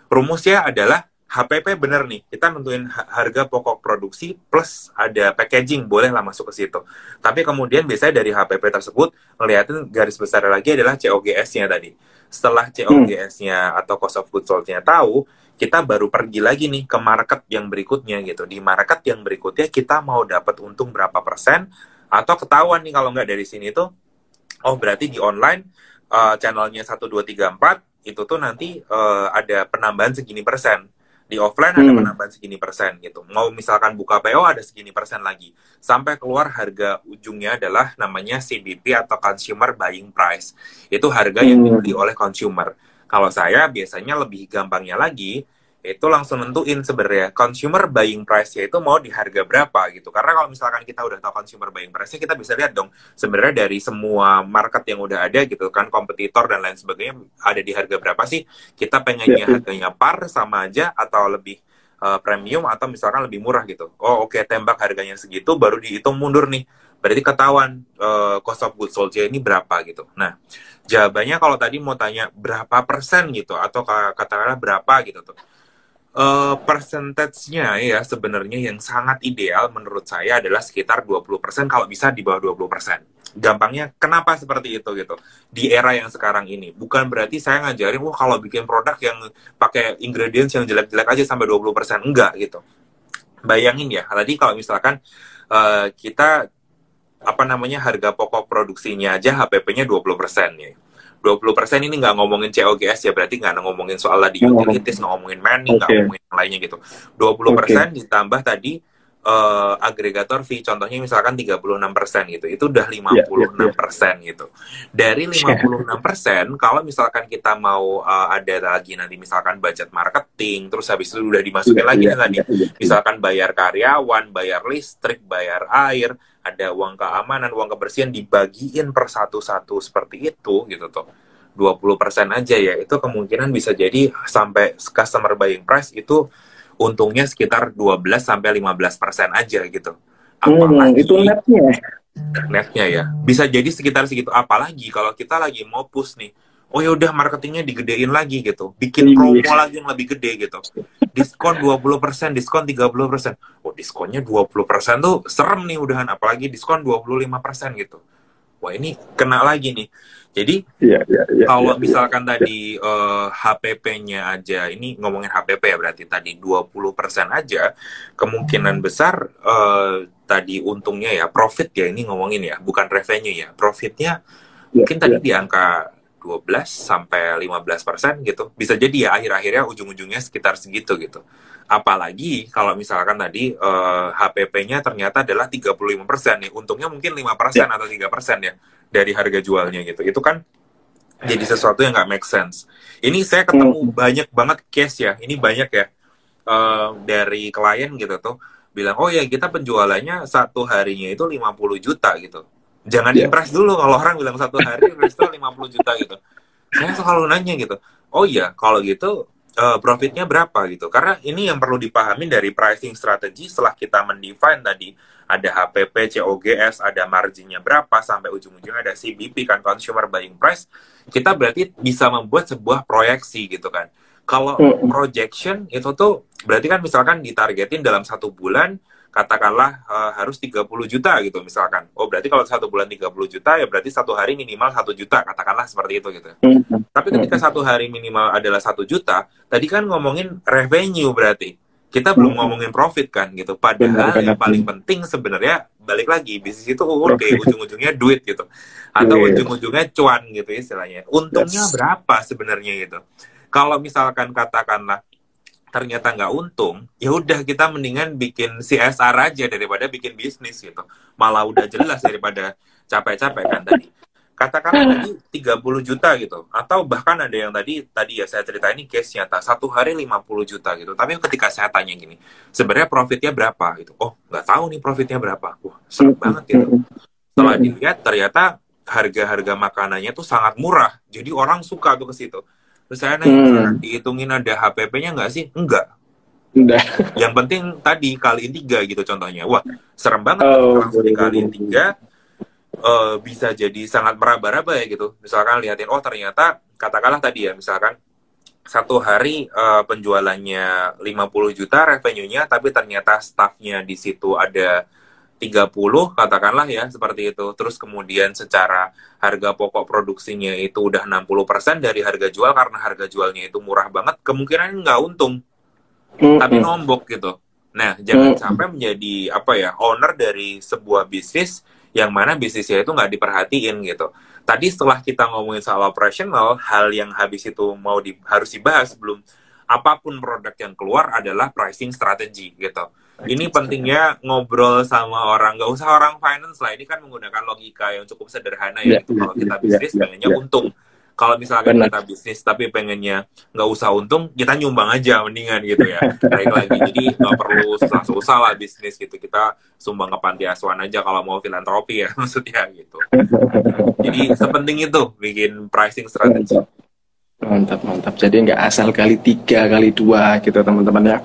Rumusnya adalah HPP bener nih, kita nentuin harga pokok produksi plus ada packaging, bolehlah masuk ke situ. Tapi kemudian biasanya dari HPP tersebut, ngeliatin garis besar lagi adalah COGS-nya tadi. Setelah COGS-nya atau cost of goods sold-nya tahu, kita baru pergi lagi nih ke market yang berikutnya gitu. Di market yang berikutnya kita mau dapat untung berapa persen, atau ketahuan nih kalau nggak dari sini tuh, oh berarti di online uh, channelnya 1, 2, 3, 4, itu tuh nanti uh, ada penambahan segini persen di offline hmm. ada penambahan segini persen gitu. Mau misalkan buka PO ada segini persen lagi. Sampai keluar harga ujungnya adalah namanya CBP atau Consumer Buying Price. Itu harga yang hmm. dibeli oleh consumer. Kalau saya biasanya lebih gampangnya lagi, itu langsung nentuin sebenarnya consumer buying price-nya itu mau di harga berapa gitu. Karena kalau misalkan kita udah tahu consumer buying price-nya, kita bisa lihat dong sebenarnya dari semua market yang udah ada gitu kan, kompetitor dan lain sebagainya ada di harga berapa sih? Kita pengennya ya. harganya par sama aja atau lebih uh, premium atau misalkan lebih murah gitu. Oh oke okay, tembak harganya segitu baru dihitung mundur nih. Berarti ketahuan uh, cost of goods sold ini berapa gitu. Nah, jawabannya kalau tadi mau tanya berapa persen gitu atau katakanlah berapa gitu tuh uh, percentage-nya ya sebenarnya yang sangat ideal menurut saya adalah sekitar 20% kalau bisa di bawah 20%. Gampangnya kenapa seperti itu gitu. Di era yang sekarang ini bukan berarti saya ngajarin wah kalau bikin produk yang pakai ingredients yang jelek-jelek aja sampai 20% enggak gitu. Bayangin ya, tadi kalau misalkan uh, kita apa namanya harga pokok produksinya aja HPP-nya 20% ya 20% ini nggak ngomongin COGS ya berarti nggak ngomongin soal di utilities nggak ngomongin manning nggak okay. ngomongin yang lainnya gitu 20% okay. ditambah tadi uh, agregator fee contohnya misalkan 36% gitu itu udah 56% yeah, yeah, yeah. gitu dari 56% kalau misalkan kita mau uh, ada lagi nanti misalkan budget marketing terus habis itu udah dimasukin yeah, lagi yeah, tadi yeah, yeah, misalkan bayar karyawan bayar listrik bayar air ada uang keamanan, uang kebersihan dibagiin per satu-satu seperti itu gitu tuh. 20% aja ya. Itu kemungkinan bisa jadi sampai customer buying price itu untungnya sekitar 12 sampai 15% aja gitu. Hmm, apalagi hmm, itu netnya. Netnya ya. Bisa jadi sekitar segitu apalagi kalau kita lagi mau push nih oh ya udah marketingnya digedein lagi gitu bikin iya. promo lagi yang lebih gede gitu diskon 20%, diskon 30%. Oh, diskonnya 20% tuh serem nih udahan apalagi diskon 25% gitu. Wah, ini kena lagi nih. Jadi ya, ya, ya, kalau ya, misalkan ya. tadi uh, eh, HPP-nya aja, ini ngomongin HPP ya berarti tadi 20% aja, kemungkinan besar uh, tadi untungnya ya profit ya ini ngomongin ya, bukan revenue ya. Profitnya ya, mungkin tadi di angka 12 sampai 15 persen gitu. Bisa jadi ya akhir-akhirnya ujung-ujungnya sekitar segitu gitu. Apalagi kalau misalkan tadi uh, eh, HPP-nya ternyata adalah 35 persen nih. Untungnya mungkin 5 persen ya. atau 3 persen ya dari harga jualnya gitu. Itu kan jadi sesuatu yang nggak make sense. Ini saya ketemu hmm. banyak banget case ya. Ini banyak ya uh, dari klien gitu tuh bilang oh ya kita penjualannya satu harinya itu 50 juta gitu jangan yeah. impress dulu kalau orang bilang satu hari impress itu 50 juta gitu saya selalu nanya gitu oh iya kalau gitu uh, profitnya berapa gitu. Karena ini yang perlu dipahami dari pricing strategy setelah kita mendefine tadi ada HPP, COGS, ada marginnya berapa sampai ujung-ujungnya ada CBP kan consumer buying price. Kita berarti bisa membuat sebuah proyeksi gitu kan. Kalau projection itu tuh berarti kan misalkan ditargetin dalam satu bulan katakanlah uh, harus 30 juta gitu misalkan. Oh berarti kalau satu bulan 30 juta ya berarti satu hari minimal satu juta katakanlah seperti itu gitu. Mm-hmm. Tapi ketika satu hari minimal adalah satu juta, tadi kan ngomongin revenue berarti kita belum mm-hmm. ngomongin profit kan gitu. Padahal yang paling penting sebenarnya balik lagi bisnis itu oke okay, ujung-ujungnya duit gitu atau yeah, ujung-ujungnya cuan gitu istilahnya. Untungnya yes. berapa sebenarnya gitu. Kalau misalkan katakanlah ternyata nggak untung, ya udah kita mendingan bikin CSR aja daripada bikin bisnis gitu. Malah udah jelas daripada capek-capek kan tadi. Katakan tadi 30 juta gitu. Atau bahkan ada yang tadi tadi ya saya cerita ini case nyata. Satu hari 50 juta gitu. Tapi ketika saya tanya gini, sebenarnya profitnya berapa gitu. Oh, nggak tahu nih profitnya berapa. Wah, serem banget gitu. Setelah dilihat ternyata harga-harga makanannya tuh sangat murah. Jadi orang suka tuh ke situ Terus saya nanya, hmm. dihitungin ada HPP-nya nggak sih? Enggak. Enggak. Yang penting tadi kaliin tiga gitu contohnya. Wah, serem banget oh, langsung dikaliin tiga. Uh, bisa jadi sangat meraba-raba ya gitu. Misalkan lihatin, oh ternyata katakanlah tadi ya, misalkan satu hari uh, penjualannya 50 juta revenue-nya, tapi ternyata staffnya di situ ada 30 katakanlah ya seperti itu. Terus kemudian secara harga pokok produksinya itu udah 60% dari harga jual karena harga jualnya itu murah banget, kemungkinan nggak untung. Mm-hmm. Tapi nombok gitu. Nah, jangan mm-hmm. sampai menjadi apa ya, owner dari sebuah bisnis yang mana bisnisnya itu nggak diperhatiin gitu. Tadi setelah kita ngomongin soal operational, hal yang habis itu mau di, harus dibahas sebelum apa pun produk yang keluar adalah pricing strategy gitu ini pentingnya ngobrol sama orang, nggak usah orang finance lah. Ini kan menggunakan logika yang cukup sederhana ya. Gitu. Kalau kita bisnis yeah, pengennya yeah. untung. Kalau misalkan Benar. kita bisnis tapi pengennya nggak usah untung, kita nyumbang aja mendingan gitu ya. Baik lagi, jadi nggak perlu susah-susah lah bisnis gitu. Kita sumbang ke panti asuhan aja kalau mau filantropi ya maksudnya gitu. Jadi sepenting itu bikin pricing strategy. Mantap, mantap. Jadi nggak asal kali tiga kali dua gitu teman-teman ya.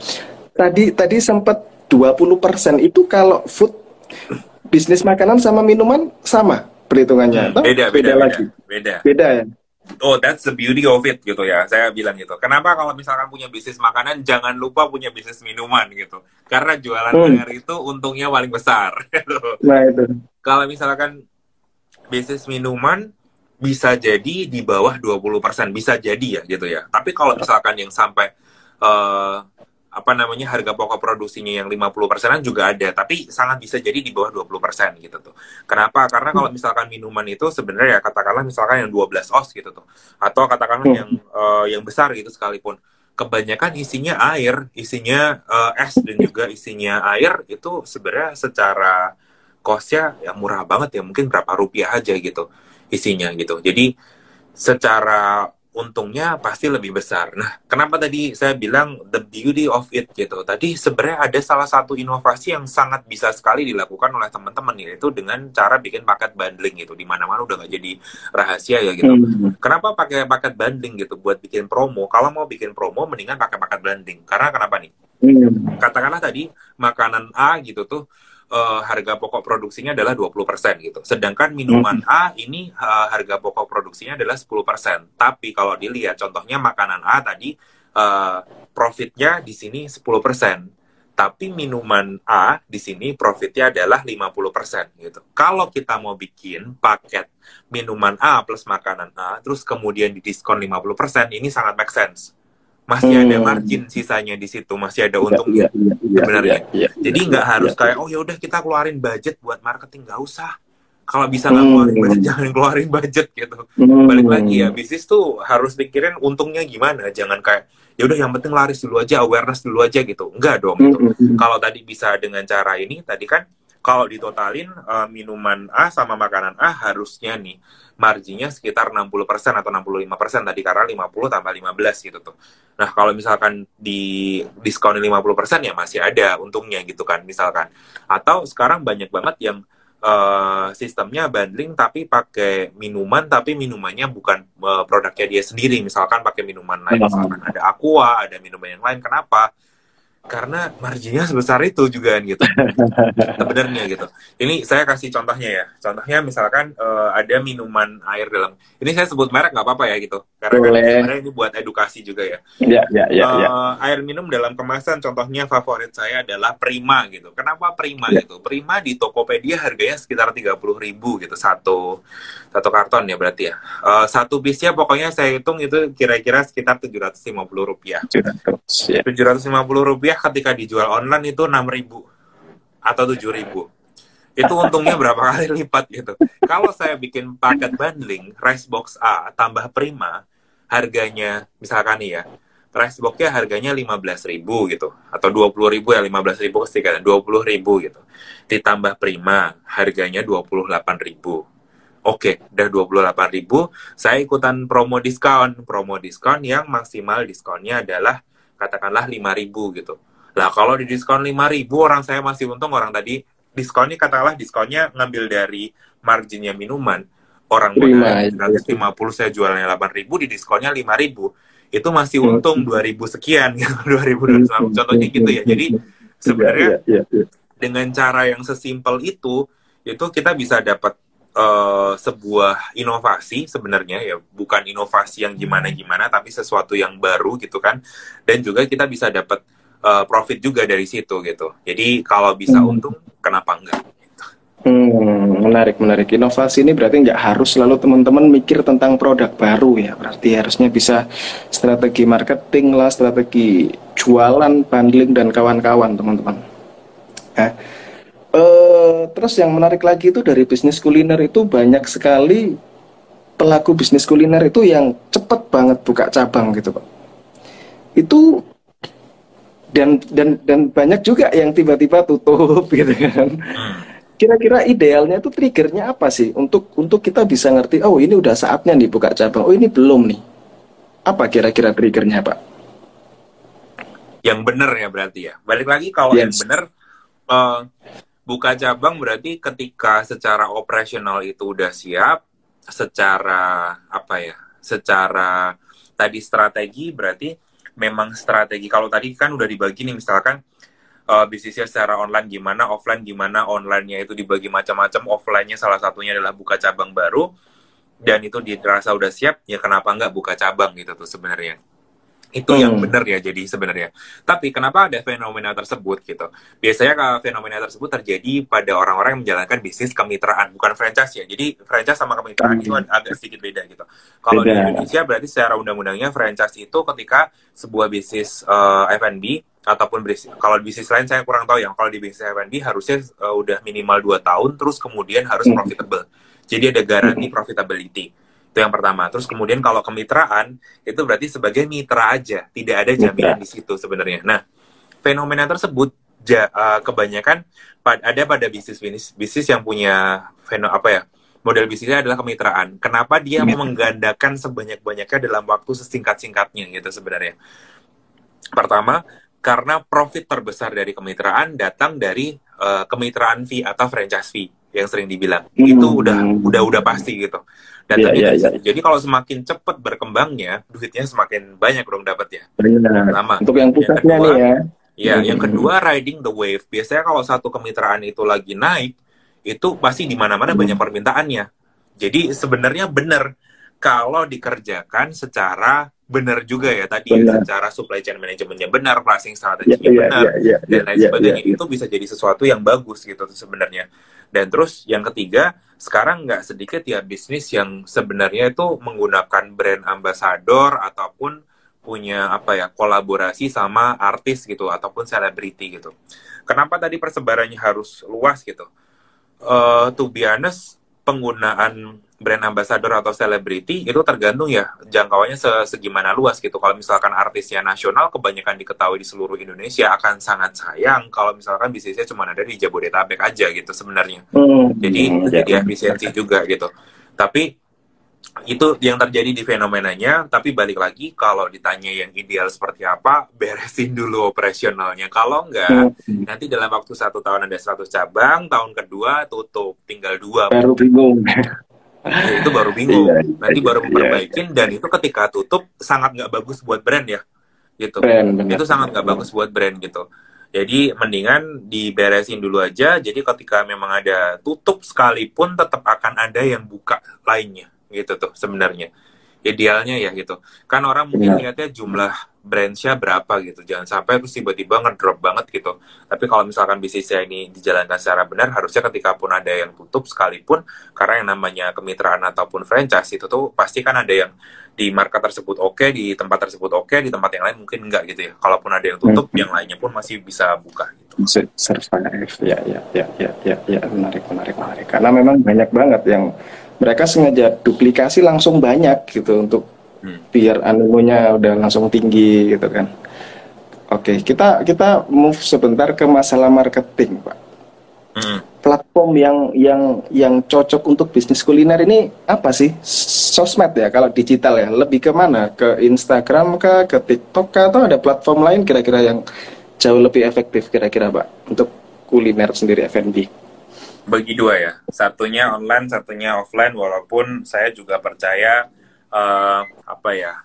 Tadi tadi sempat 20% itu kalau food bisnis makanan sama minuman sama perhitungannya. Hmm, beda, beda, beda, lagi. Beda. Beda ya. Oh, that's the beauty of it gitu ya. Saya bilang gitu. Kenapa kalau misalkan punya bisnis makanan jangan lupa punya bisnis minuman gitu. Karena jualan hmm. air itu untungnya paling besar gitu. Nah, itu. Kalau misalkan bisnis minuman bisa jadi di bawah 20%, bisa jadi ya gitu ya. Tapi kalau misalkan yang sampai uh, apa namanya harga pokok produksinya yang 50 persenan juga ada, tapi sangat bisa jadi di bawah 20 persen gitu tuh. Kenapa? Karena kalau misalkan minuman itu sebenarnya ya katakanlah misalkan yang 12 oz gitu tuh, atau katakanlah hmm. yang uh, yang besar gitu sekalipun, kebanyakan isinya air, isinya uh, es dan juga isinya air itu sebenarnya secara costnya ya murah banget ya, mungkin berapa rupiah aja gitu isinya gitu. Jadi secara untungnya pasti lebih besar. Nah, kenapa tadi saya bilang the beauty of it gitu? Tadi sebenarnya ada salah satu inovasi yang sangat bisa sekali dilakukan oleh teman-teman yaitu dengan cara bikin paket bundling gitu. Di mana-mana udah nggak jadi rahasia ya gitu. Hmm. Kenapa pakai paket bundling gitu buat bikin promo? Kalau mau bikin promo mendingan pakai paket bundling. Karena kenapa nih? Hmm. Katakanlah tadi makanan A gitu tuh uh, harga pokok produksinya adalah 20% gitu. Sedangkan minuman hmm. A ini uh, harga pokok produksinya adalah 10%. Tapi kalau dilihat contohnya makanan A tadi uh, profitnya di sini 10%. Tapi minuman A di sini profitnya adalah 50% gitu. Kalau kita mau bikin paket minuman A plus makanan A, terus kemudian didiskon 50%, ini sangat make sense masih hmm. ada margin sisanya di situ, masih ada iya, untungnya iya, iya, iya, sebenarnya. Iya, iya, Jadi nggak iya, harus iya. kayak oh ya udah kita keluarin budget buat marketing nggak usah. Kalau bisa nggak hmm. keluarin budget jangan keluarin budget gitu. Hmm. Balik lagi ya bisnis tuh harus pikirin untungnya gimana, jangan kayak ya udah yang penting laris dulu aja, awareness dulu aja gitu. Enggak dong gitu. Hmm. Kalau tadi bisa dengan cara ini, tadi kan kalau ditotalin uh, minuman A sama makanan A harusnya nih marginnya sekitar 60% atau 65% tadi karena 50 tambah 15 gitu tuh. Nah, kalau misalkan di diskon 50% ya masih ada untungnya gitu kan misalkan. Atau sekarang banyak banget yang uh, sistemnya bundling tapi pakai minuman tapi minumannya bukan uh, produknya dia sendiri misalkan pakai minuman lain Hmm. misalkan ada aqua ada minuman yang lain kenapa karena marginnya sebesar itu juga kan, gitu sebenarnya gitu ini saya kasih contohnya ya contohnya misalkan eh, ada minuman air dalam ini saya sebut merek nggak apa-apa ya gitu karena kan sebenarnya ini buat edukasi juga ya Ya, ya, ya, ya. Eh, air minum dalam kemasan contohnya favorit saya adalah Prima gitu. Kenapa Prima Ya. gitu? Prima di Tokopedia harganya sekitar 30.000 gitu satu satu karton ya berarti ya. Eh, satu bisnya pokoknya saya hitung itu kira-kira sekitar 750 rupiah. Sudah terus, ya. 750 rupiah ketika dijual online itu 6000 atau 7000 itu untungnya berapa kali lipat gitu. Kalau saya bikin paket bundling rice box A tambah Prima harganya misalkan nih ya rice boxnya harganya 15.000 gitu atau 20.000 ya 15.000 ketika 20.000 gitu ditambah Prima harganya 28.000 Oke, udah 28.000, saya ikutan promo diskon. Promo diskon yang maksimal diskonnya adalah katakanlah 5.000 gitu. Lah kalau di diskon 5.000 orang saya masih untung orang tadi diskonnya katakanlah diskonnya ngambil dari marginnya minuman. Orang iya. 150 saya jualnya 8.000 di diskonnya 5.000. Itu masih Hmm. untung 2.000 sekian gitu. 2.250 contohnya gitu ya. Jadi sebenarnya Ya, ya, ya. dengan cara yang sesimpel itu itu kita bisa dapat eh, sebuah inovasi sebenarnya ya bukan inovasi yang gimana gimana tapi sesuatu yang baru gitu kan dan juga kita bisa dapat eh, profit juga dari situ gitu jadi kalau bisa Hmm. untung kenapa enggak Hmm, menarik, menarik. Inovasi ini berarti nggak harus selalu teman-teman mikir tentang produk baru ya. Berarti harusnya bisa strategi marketing lah, strategi jualan, bundling dan kawan-kawan teman-teman. Nah, eh, terus yang menarik lagi itu dari bisnis kuliner itu banyak sekali pelaku bisnis kuliner itu yang cepet banget buka cabang gitu pak. Itu dan dan dan banyak juga yang tiba-tiba tutup gitu kan. Hmm. Kira-kira idealnya itu triggernya apa sih untuk untuk kita bisa ngerti oh ini udah saatnya nih buka cabang oh ini belum nih apa kira-kira triggernya pak? yang benar ya berarti ya balik lagi kalau yang Yes. benar eh, buka cabang berarti ketika secara operasional itu udah siap secara apa ya secara tadi strategi berarti memang strategi. Kalau tadi kan udah dibagi nih misalkan eh, bisnisnya secara online gimana offline gimana online-nya itu dibagi macam-macam offline-nya salah satunya adalah buka cabang baru dan itu dirasa udah siap ya kenapa nggak buka cabang gitu tuh sebenarnya itu yang Hmm. benar ya jadi sebenarnya tapi kenapa ada fenomena tersebut gitu biasanya kalau fenomena tersebut terjadi pada orang-orang yang menjalankan bisnis kemitraan bukan franchise ya jadi franchise sama kemitraan Hmm. itu ag- agak sedikit beda gitu kalau di. Indonesia berarti secara undang-undangnya franchise itu ketika sebuah bisnis eh, F&B ataupun bisnis kalau bisnis lain saya kurang tahu ya kalau di bisnis F&B harusnya eh, udah minimal 2 tahun terus kemudian harus Hmm. profitable jadi ada garansi profitability itu yang pertama. Terus kemudian kalau kemitraan itu berarti sebagai mitra aja. Tidak ada jaminan di situ sebenarnya. Nah fenomena tersebut ja- eh, kebanyakan pad- ada pada bisnis bisnis bisnis yang punya feno apa ya model bisnisnya adalah kemitraan. Kenapa dia Iya. menggandakan sebanyak-banyaknya dalam waktu sesingkat-singkatnya gitu sebenarnya? Pertama karena profit terbesar dari kemitraan datang dari eh, kemitraan fee atau franchise fee yang sering dibilang Hmm. itu udah udah udah pasti gitu dan tadi dari iya. situ. jadi kalau semakin cepat berkembangnya duitnya semakin banyak dong dapatnya. Pertama. Untuk yang pusatnya kedua, nih ya. Ya, Hmm. yang kedua riding the wave. Biasanya kalau satu kemitraan itu lagi naik, itu pasti di mana-mana Hmm. banyak permintaannya. Jadi sebenarnya benar kalau dikerjakan secara benar juga ya tadi ya, secara supply chain manajemennya benar, pricing Iya, strateginya iya, benar iya, iya, dan lain iya, sebagainya. iya, iya. Itu bisa jadi sesuatu yang bagus gitu sebenarnya. Dan terus yang ketiga, sekarang nggak sedikit ya bisnis yang sebenarnya itu menggunakan brand ambassador ataupun punya apa ya kolaborasi sama artis gitu ataupun selebriti gitu. Kenapa tadi persebarannya harus luas gitu? Eh to be honest, penggunaan brand ambassador atau selebriti itu tergantung ya jangkauannya se- segimana luas gitu. Kalau misalkan artisnya nasional kebanyakan diketahui di seluruh Indonesia akan sangat sayang kalau misalkan bisnisnya cuma ada di Jabodetabek aja gitu sebenarnya Hmm, jadi hmm, jadi ya. efisiensi juga gitu tapi itu yang terjadi di fenomenanya tapi balik lagi kalau ditanya yang ideal seperti apa beresin dulu operasionalnya kalau enggak hmm. nanti dalam waktu satu tahun ada 100 cabang tahun kedua tutup tinggal dua baru bingung ya, itu baru bingung. Iya, iya, nanti baru iya, memperbaikin dan itu ketika tutup sangat nggak bagus buat brand ya gitu. Brand, itu sangat nggak bagus buat brand gitu. Jadi mendingan diberesin dulu aja. Jadi ketika memang ada tutup sekalipun tetap akan ada yang buka lainnya gitu tuh sebenarnya. Idealnya ya gitu. Kan orang mungkin ya. lihatnya jumlah branchnya berapa gitu. Jangan sampai terus tiba-tiba ngedrop banget gitu. Tapi kalau misalkan bisnisnya ini dijalankan secara benar harusnya ketika pun ada yang tutup sekalipun karena yang namanya kemitraan ataupun franchise itu tuh pasti kan ada yang di market tersebut oke okay, di tempat tersebut oke okay, di tempat yang lain mungkin enggak gitu ya. Kalaupun ada yang tutup hmm. yang lainnya pun masih bisa buka gitu. Survive ya ya ya ya ya ya. Menarik menarik menarik. Karena memang banyak banget yang mereka sengaja duplikasi langsung banyak gitu untuk hmm. biar animonya udah langsung tinggi gitu kan. Oke, kita kita move sebentar ke masalah marketing, Pak. Hmm. Platform yang yang yang cocok untuk bisnis kuliner ini apa sih? Sosmed ya, kalau digital ya, lebih ke mana? Ke Instagram kah, ke TikTok kah, atau ada platform lain kira-kira yang jauh lebih efektif kira-kira, Pak, untuk kuliner sendiri F&B? bagi dua ya. Satunya online, satunya offline. Walaupun saya juga percaya uh, apa ya,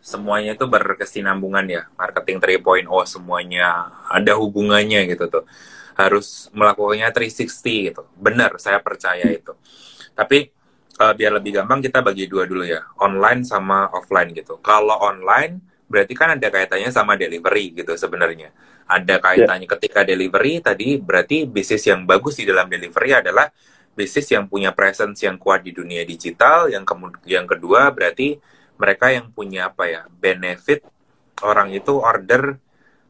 semuanya itu berkesinambungan ya. Marketing 3.0 semuanya ada hubungannya gitu tuh. Harus melakukannya 360 gitu. Benar, saya percaya itu. Tapi uh, biar lebih gampang kita bagi dua dulu ya, online sama offline gitu. Kalau online berarti kan ada kaitannya sama delivery gitu sebenarnya ada kaitannya yeah. ketika delivery tadi berarti bisnis yang bagus di dalam delivery adalah bisnis yang punya presence yang kuat di dunia digital yang kemudian yang kedua berarti mereka yang punya apa ya benefit orang itu order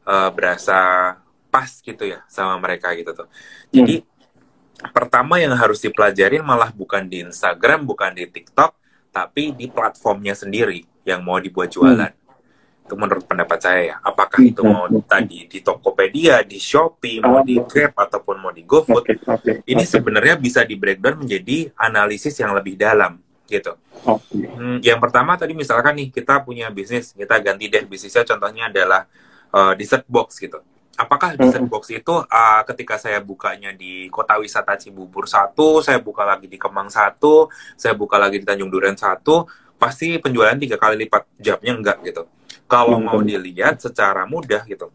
uh, berasa pas gitu ya sama mereka gitu tuh. Jadi hmm. pertama yang harus dipelajarin malah bukan di Instagram bukan di TikTok tapi di platformnya sendiri yang mau dibuat jualan. hmm itu menurut pendapat saya ya. Apakah itu mau tadi di Tokopedia, di Shopee, mau di Grab ataupun mau di GoFood, okay, okay, ini sebenarnya bisa di breakdown menjadi analisis yang lebih dalam gitu. Okay. Hmm, yang pertama tadi misalkan nih kita punya bisnis, kita ganti deh bisnisnya contohnya adalah uh, dessert box gitu. Apakah dessert box itu uh, ketika saya bukanya di Kota Wisata Cibubur satu, saya buka lagi di Kemang satu, saya buka lagi di Tanjung Duren satu, pasti penjualan tiga kali lipat jamnya enggak gitu kalau hmm. mau dilihat secara mudah gitu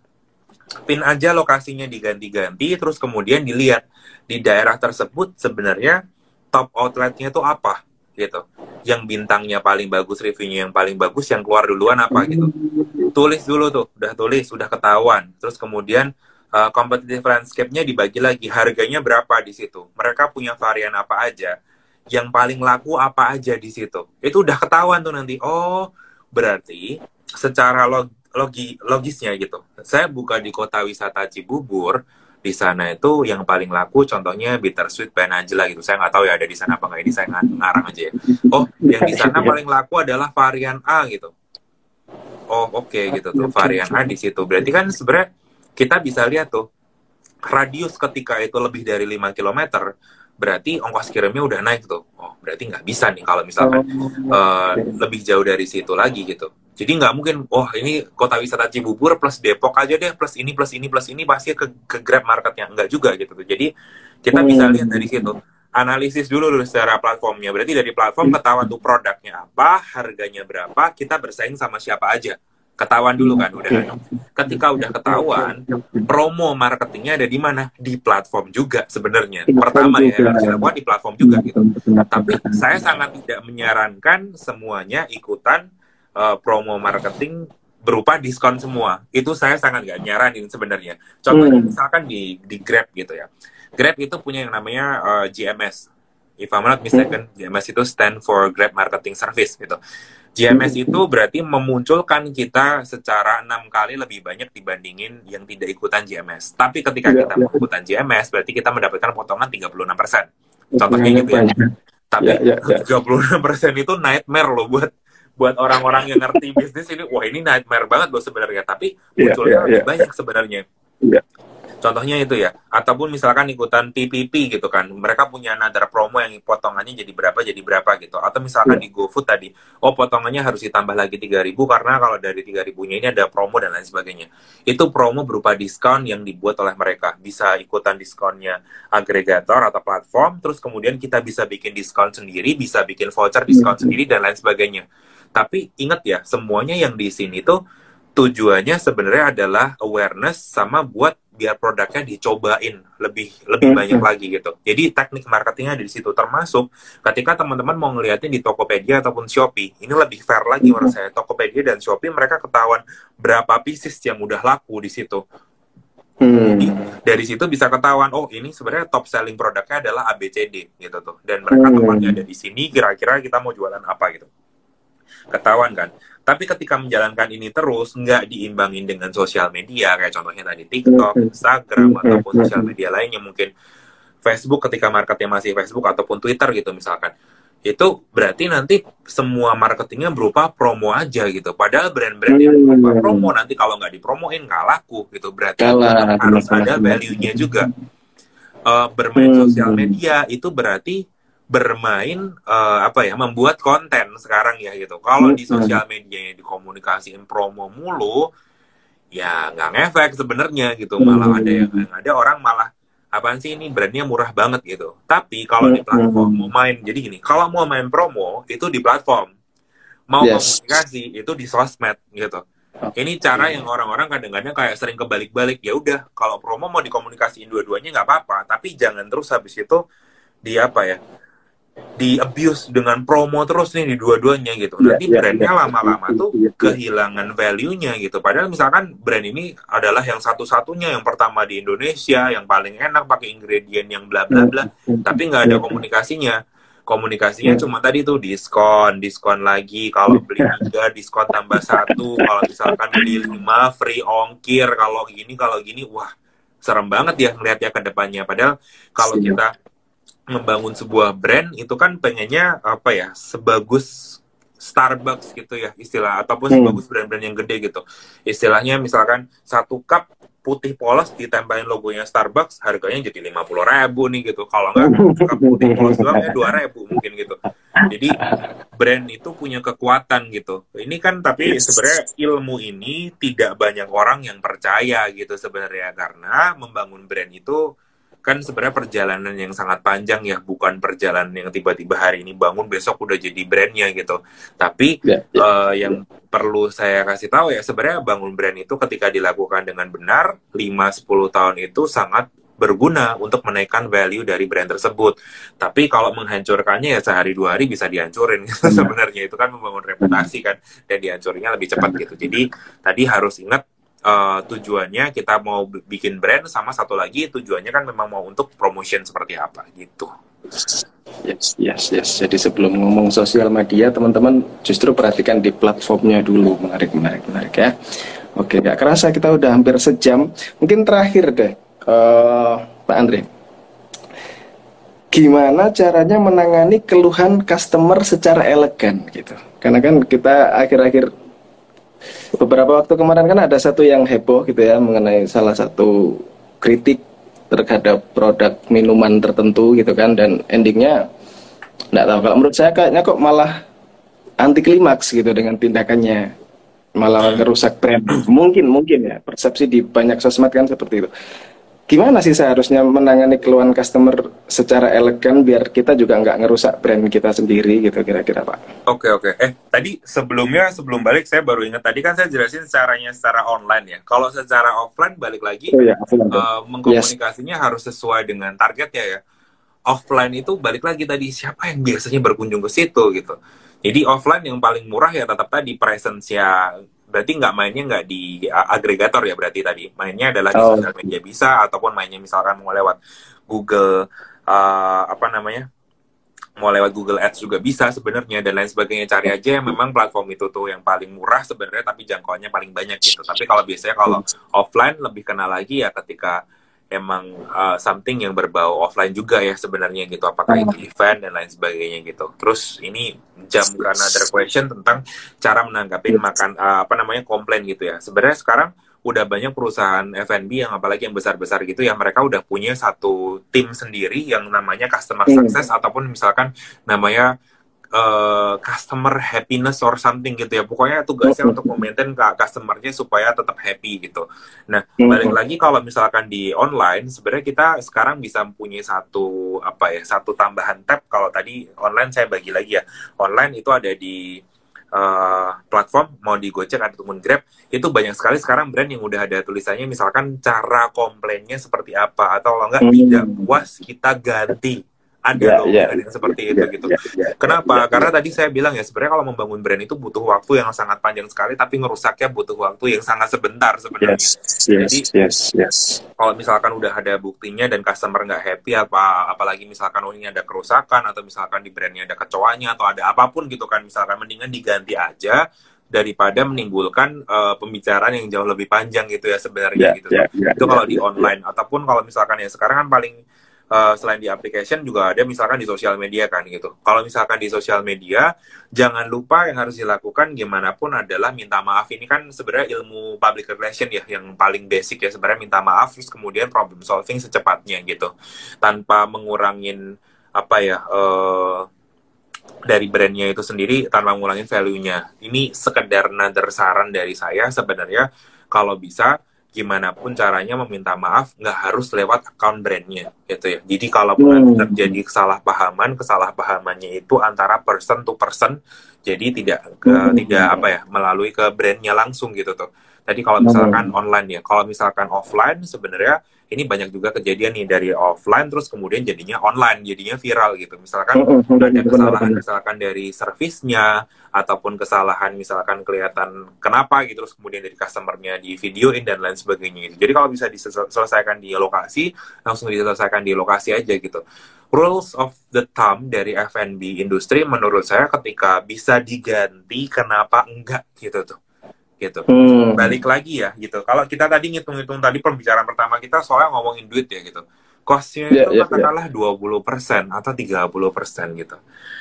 pin aja lokasinya diganti-ganti terus kemudian dilihat di daerah tersebut sebenarnya top outletnya itu apa gitu. Yang bintangnya paling bagus reviewnya yang paling bagus yang keluar duluan apa gitu. Tulis dulu tuh udah tulis udah ketahuan. Terus kemudian uh, competitive landscape-nya dibagi lagi harganya berapa di situ. Mereka punya varian apa aja yang paling laku apa aja di situ. Itu udah ketahuan tuh nanti oh berarti secara log, logi, logisnya gitu. Saya buka di kota wisata Cibubur, di sana itu yang paling laku contohnya bittersweet Angela gitu. Saya nggak tahu ya ada di sana apa nggak ini saya ngarang aja ya. Oh, yang di sana paling laku adalah varian A gitu. Oh, oke okay, gitu tuh varian A di situ. Berarti kan sebenarnya kita bisa lihat tuh radius ketika itu lebih dari 5 km berarti ongkos kirimnya udah naik tuh. Oh, berarti nggak bisa nih kalau misalkan oh, uh, lebih jauh dari situ lagi gitu. Jadi nggak mungkin, wah ini kota wisata Cibubur plus Depok aja deh, plus ini, plus ini, plus ini, pasti ke, ke Grab marketnya. Enggak juga gitu. Jadi kita bisa hmm. lihat dari situ. Analisis dulu dulu secara platformnya. Berarti dari platform ketahuan tuh produknya apa, harganya berapa, kita bersaing sama siapa aja. Ketahuan dulu kan, udah. Ketika udah ketahuan, promo marketingnya ada di mana? Di platform juga sebenarnya. Pertama ya, harus dilakukan di platform juga gitu. Tapi saya sangat tidak menyarankan semuanya ikutan uh, promo marketing berupa diskon semua. Itu saya sangat gak nyaranin sebenarnya. Contohnya hmm. misalkan di di Grab gitu ya. Grab itu punya yang namanya uh, eh, GMS. If I'm not mistaken, hmm. GMS itu stand for Grab Marketing Service gitu. GMS itu berarti memunculkan kita secara enam kali lebih banyak dibandingin yang tidak ikutan GMS. Tapi ketika ya, kita ya. ikutan GMS, berarti kita mendapatkan potongan 36%. Contohnya gitu ya. Tapi ya, ya, ya. 36% itu nightmare loh buat buat orang-orang yang ngerti bisnis ini wah ini nightmare banget loh sebenarnya tapi iya, munculnya yeah, yeah, lebih yeah. banyak sebenarnya yeah. Contohnya itu ya, ataupun misalkan ikutan PPP gitu kan, mereka punya another promo yang potongannya jadi berapa jadi berapa gitu. Atau misalkan di GoFood tadi, oh potongannya harus ditambah lagi 3000 karena kalau dari 3000-nya ini ada promo dan lain sebagainya. Itu promo berupa diskon yang dibuat oleh mereka. Bisa ikutan diskonnya agregator atau platform, terus kemudian kita bisa bikin diskon sendiri, bisa bikin voucher diskon sendiri dan lain sebagainya. Tapi ingat ya, semuanya yang di sini tuh tujuannya sebenarnya adalah awareness sama buat biar produknya dicobain lebih lebih hmm. banyak lagi gitu. Jadi teknik marketingnya di situ termasuk ketika teman-teman mau ngeliatin di Tokopedia ataupun Shopee, ini lebih fair lagi menurut saya. Tokopedia dan Shopee mereka ketahuan berapa pieces yang udah laku di situ. Hmm. Jadi dari situ bisa ketahuan, oh ini sebenarnya top selling produknya adalah ABCD gitu tuh. Dan mereka hmm. tempatnya ada di sini, kira-kira kita mau jualan apa gitu. Ketahuan kan. Tapi ketika menjalankan ini terus, nggak diimbangin dengan sosial media, kayak contohnya tadi TikTok, Instagram, ataupun sosial media lainnya, mungkin Facebook ketika marketnya masih Facebook ataupun Twitter gitu misalkan. Itu berarti nanti semua marketingnya berupa promo aja gitu. Padahal brand-brand yang berupa promo nanti kalau nggak dipromoin nggak laku gitu. Berarti Kalah, harus ada value-nya juga. Uh, bermain sosial media itu berarti bermain uh, apa ya membuat konten sekarang ya gitu. Kalau di sosial media yang dikomunikasiin promo mulu, ya nggak ngefek sebenarnya gitu. Malah ada yang, yang ada orang malah apaan sih ini brandnya murah banget gitu. Tapi kalau di platform mau main, jadi gini, kalau mau main promo itu di platform, mau yes. komunikasi itu di sosmed gitu. Ini cara yang orang-orang kadang-kadang kayak sering kebalik-balik. Ya udah, kalau promo mau dikomunikasiin dua-duanya nggak apa-apa, tapi jangan terus habis itu di apa ya di abuse dengan promo terus nih di dua-duanya gitu. Iya, Nanti yeah, brandnya yeah, lama-lama yeah, tuh yeah, kehilangan value-nya gitu. Padahal misalkan brand ini adalah yang satu-satunya yang pertama di Indonesia yang paling enak pakai ingredient yang bla bla bla, tapi nggak ada komunikasinya. Komunikasinya cuma tadi tuh diskon, diskon lagi kalau beli tiga diskon tambah satu, kalau misalkan beli lima free ongkir, kalau gini kalau gini, wah serem banget ya ngelihatnya ke depannya. Padahal kalau kita membangun sebuah brand itu kan pengennya apa ya sebagus Starbucks gitu ya istilah ataupun hmm. sebagus brand-brand yang gede gitu. Istilahnya misalkan satu cup putih polos ditempelin logonya Starbucks harganya jadi lima puluh ribu nih gitu. Kalau nggak cup putih polos doang ya dua ribu mungkin gitu. Jadi brand itu punya kekuatan gitu. Ini kan tapi sebenarnya ilmu ini tidak banyak orang yang percaya gitu sebenarnya. Karena membangun brand itu kan sebenarnya perjalanan yang sangat panjang ya bukan perjalanan yang tiba-tiba hari ini bangun besok udah jadi brandnya gitu tapi yeah, ya, ya. yeah. Uh, yang perlu saya kasih tahu ya sebenarnya bangun brand itu ketika dilakukan dengan benar 5-10 tahun itu sangat berguna untuk menaikkan value dari brand tersebut. Tapi kalau menghancurkannya ya sehari dua hari bisa dihancurin gitu. sebenarnya itu kan membangun reputasi kan dan dihancurnya lebih cepat gitu. Jadi tadi harus ingat uh, tujuannya kita mau bikin brand sama satu lagi tujuannya kan memang mau untuk promotion seperti apa gitu. Yes, yes, yes. Jadi sebelum ngomong sosial media, teman-teman justru perhatikan di platformnya dulu. Menarik, menarik, menarik ya. Oke, gak kerasa kita udah hampir sejam. Mungkin terakhir deh, uh, Pak Andre. Gimana caranya menangani keluhan customer secara elegan gitu? Karena kan kita akhir-akhir beberapa waktu kemarin kan ada satu yang heboh gitu ya mengenai salah satu kritik terhadap produk minuman tertentu gitu kan dan endingnya nggak tahu. Kalau menurut saya kayaknya kok malah anti klimaks gitu dengan tindakannya. Malah merusak brand. Mungkin mungkin ya. Persepsi di banyak sosmed kan seperti itu gimana sih seharusnya menangani keluhan customer secara elegan biar kita juga nggak ngerusak brand kita sendiri gitu kira-kira pak? Oke oke. Eh tadi sebelumnya sebelum balik saya baru ingat tadi kan saya jelasin caranya secara online ya. Kalau secara offline balik lagi oh, ya, uh, mengkomunikasinya yes. harus sesuai dengan targetnya ya. Offline itu balik lagi tadi siapa yang biasanya berkunjung ke situ gitu. Jadi offline yang paling murah ya tetap tadi presence ya berarti nggak mainnya nggak di agregator ya berarti tadi? Mainnya adalah di oh. sosial media bisa ataupun mainnya misalkan mau lewat Google uh, apa namanya mau lewat Google Ads juga bisa sebenarnya dan lain sebagainya. Cari aja yang memang platform itu tuh yang paling murah sebenarnya tapi jangkauannya paling banyak gitu. Tapi kalau biasanya kalau offline lebih kenal lagi ya ketika emang uh, something yang berbau offline juga ya sebenarnya gitu. Apakah itu event dan lain sebagainya gitu. Terus ini jam karena ada question tentang cara menanggapi makan uh, apa namanya komplain gitu ya. Sebenarnya sekarang udah banyak perusahaan F&B yang apalagi yang besar-besar gitu ya mereka udah punya satu tim sendiri yang namanya customer Hmm. success ataupun misalkan namanya uh, customer happiness or something gitu ya pokoknya tugasnya Hmm. untuk memaintain ke customernya supaya tetap happy gitu nah Hmm. balik lagi kalau misalkan di online sebenarnya kita sekarang bisa mempunyai satu apa ya satu tambahan tab kalau tadi online saya bagi lagi ya online itu ada di uh, platform mau di Gojek ataupun Grab itu banyak sekali sekarang brand yang udah ada tulisannya misalkan cara komplainnya seperti apa atau kalau enggak Hmm. tidak puas kita ganti ada Ya, loh ya, yang seperti itu Ya, gitu ya, ya, Kenapa? ya, Karena tadi saya bilang ya sebenarnya kalau membangun brand itu butuh waktu yang sangat panjang sekali, tapi ngerusaknya butuh waktu yang sangat sebentar sebenarnya. Yes, yes, Jadi- yes, yes. Kalau misalkan udah ada buktinya dan customer nggak happy, apa apalagi misalkan oh ini ada kerusakan atau misalkan di brandnya ada kecoanya atau ada apa pun gitu kan, misalkan mendingan diganti aja daripada menimbulkan eh, pembicaraan yang jauh lebih panjang gitu ya sebenarnya Ya, gitu. ya, ya, itu ya, kalau di ya, online ataupun kalau misalkan ya sekarang kan paling eh, selain di application juga ada misalkan di sosial media kan gitu. Kalau misalkan di sosial media jangan lupa yang harus dilakukan gimana pun adalah minta maaf ini kan sebenarnya ilmu public relation ya yang paling basic ya sebenarnya minta maaf terus kemudian problem solving secepatnya gitu tanpa mengurangin apa ya eh, dari brandnya itu sendiri tanpa ngulangin value-nya. Ini sekedar nader saran dari saya sebenarnya kalau bisa gimana pun caranya meminta maaf nggak harus lewat account brandnya gitu ya. Jadi kalaupun Hmm. terjadi kesalahpahaman, kesalahpahamannya itu antara person to person, jadi tidak ke, Hmm. tidak apa ya melalui ke brandnya langsung gitu tuh. Tadi kalau misalkan online ya, kalau misalkan offline sebenarnya ini banyak juga kejadian nih dari offline terus kemudian jadinya online, jadinya viral gitu. Misalkan Mm, ada kesalahan misalkan dari servisnya ataupun kesalahan misalkan kelihatan kenapa gitu terus kemudian dari customernya di videoin dan lain sebagainya gitu. Jadi kalau bisa diselesaikan di lokasi langsung diselesaikan di lokasi aja gitu. Rules of the thumb dari F&B industri menurut saya ketika bisa diganti kenapa enggak gitu tuh. Gitu Hmm. balik lagi ya gitu. Kalau kita tadi ngitung-ngitung tadi pembicaraan pertama kita soalnya ngomongin duit ya gitu. Costnya Iya, itu iya, katakanlah 20% atau 30% gitu.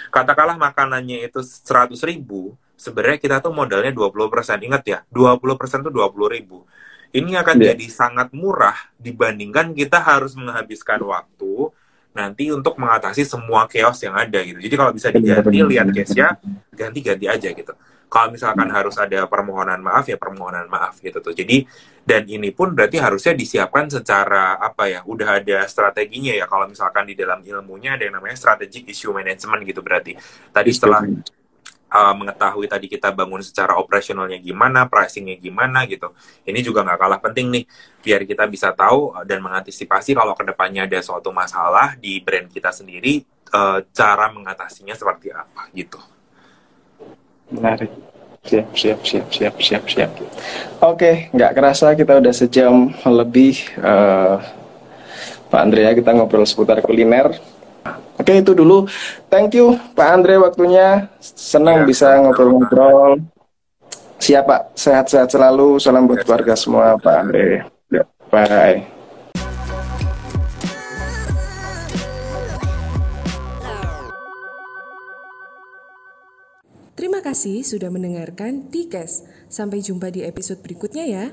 Katakanlah makanannya itu 100 ribu, sebenarnya kita tuh modalnya 20%. Ingat ya, 20% tuh 20 ribu. Ini akan Iya. jadi sangat murah dibandingkan kita harus menghabiskan waktu nanti untuk mengatasi semua chaos yang ada gitu. Jadi kalau bisa diganti, lihat case-nya, ganti-ganti aja gitu. Kalau misalkan harus ada permohonan maaf ya permohonan maaf gitu tuh. Jadi dan ini pun berarti harusnya disiapkan secara apa ya? Udah ada strateginya ya. Kalau misalkan di dalam ilmunya ada yang namanya strategic issue management gitu berarti. Tadi setelah uh, mengetahui tadi kita bangun secara operasionalnya gimana, pricingnya gimana gitu. Ini juga nggak kalah penting nih, biar kita bisa tahu dan mengantisipasi kalau ke depannya ada suatu masalah di brand kita sendiri, uh, cara mengatasinya seperti apa gitu. Menarik. Siap, siap, siap, siap, siap, siap. Oke, nggak kerasa kita udah sejam lebih, eh, Pak Andrea kita ngobrol seputar kuliner. Oke, itu dulu. Thank you, Pak Andre waktunya. Senang Ya, bisa ngobrol-ngobrol. Siap, Pak. Sehat-sehat selalu. Salam buat keluarga semua. Pak Andre. Ya, Bye. kasih sudah mendengarkan Tikes. Sampai jumpa di episode berikutnya ya.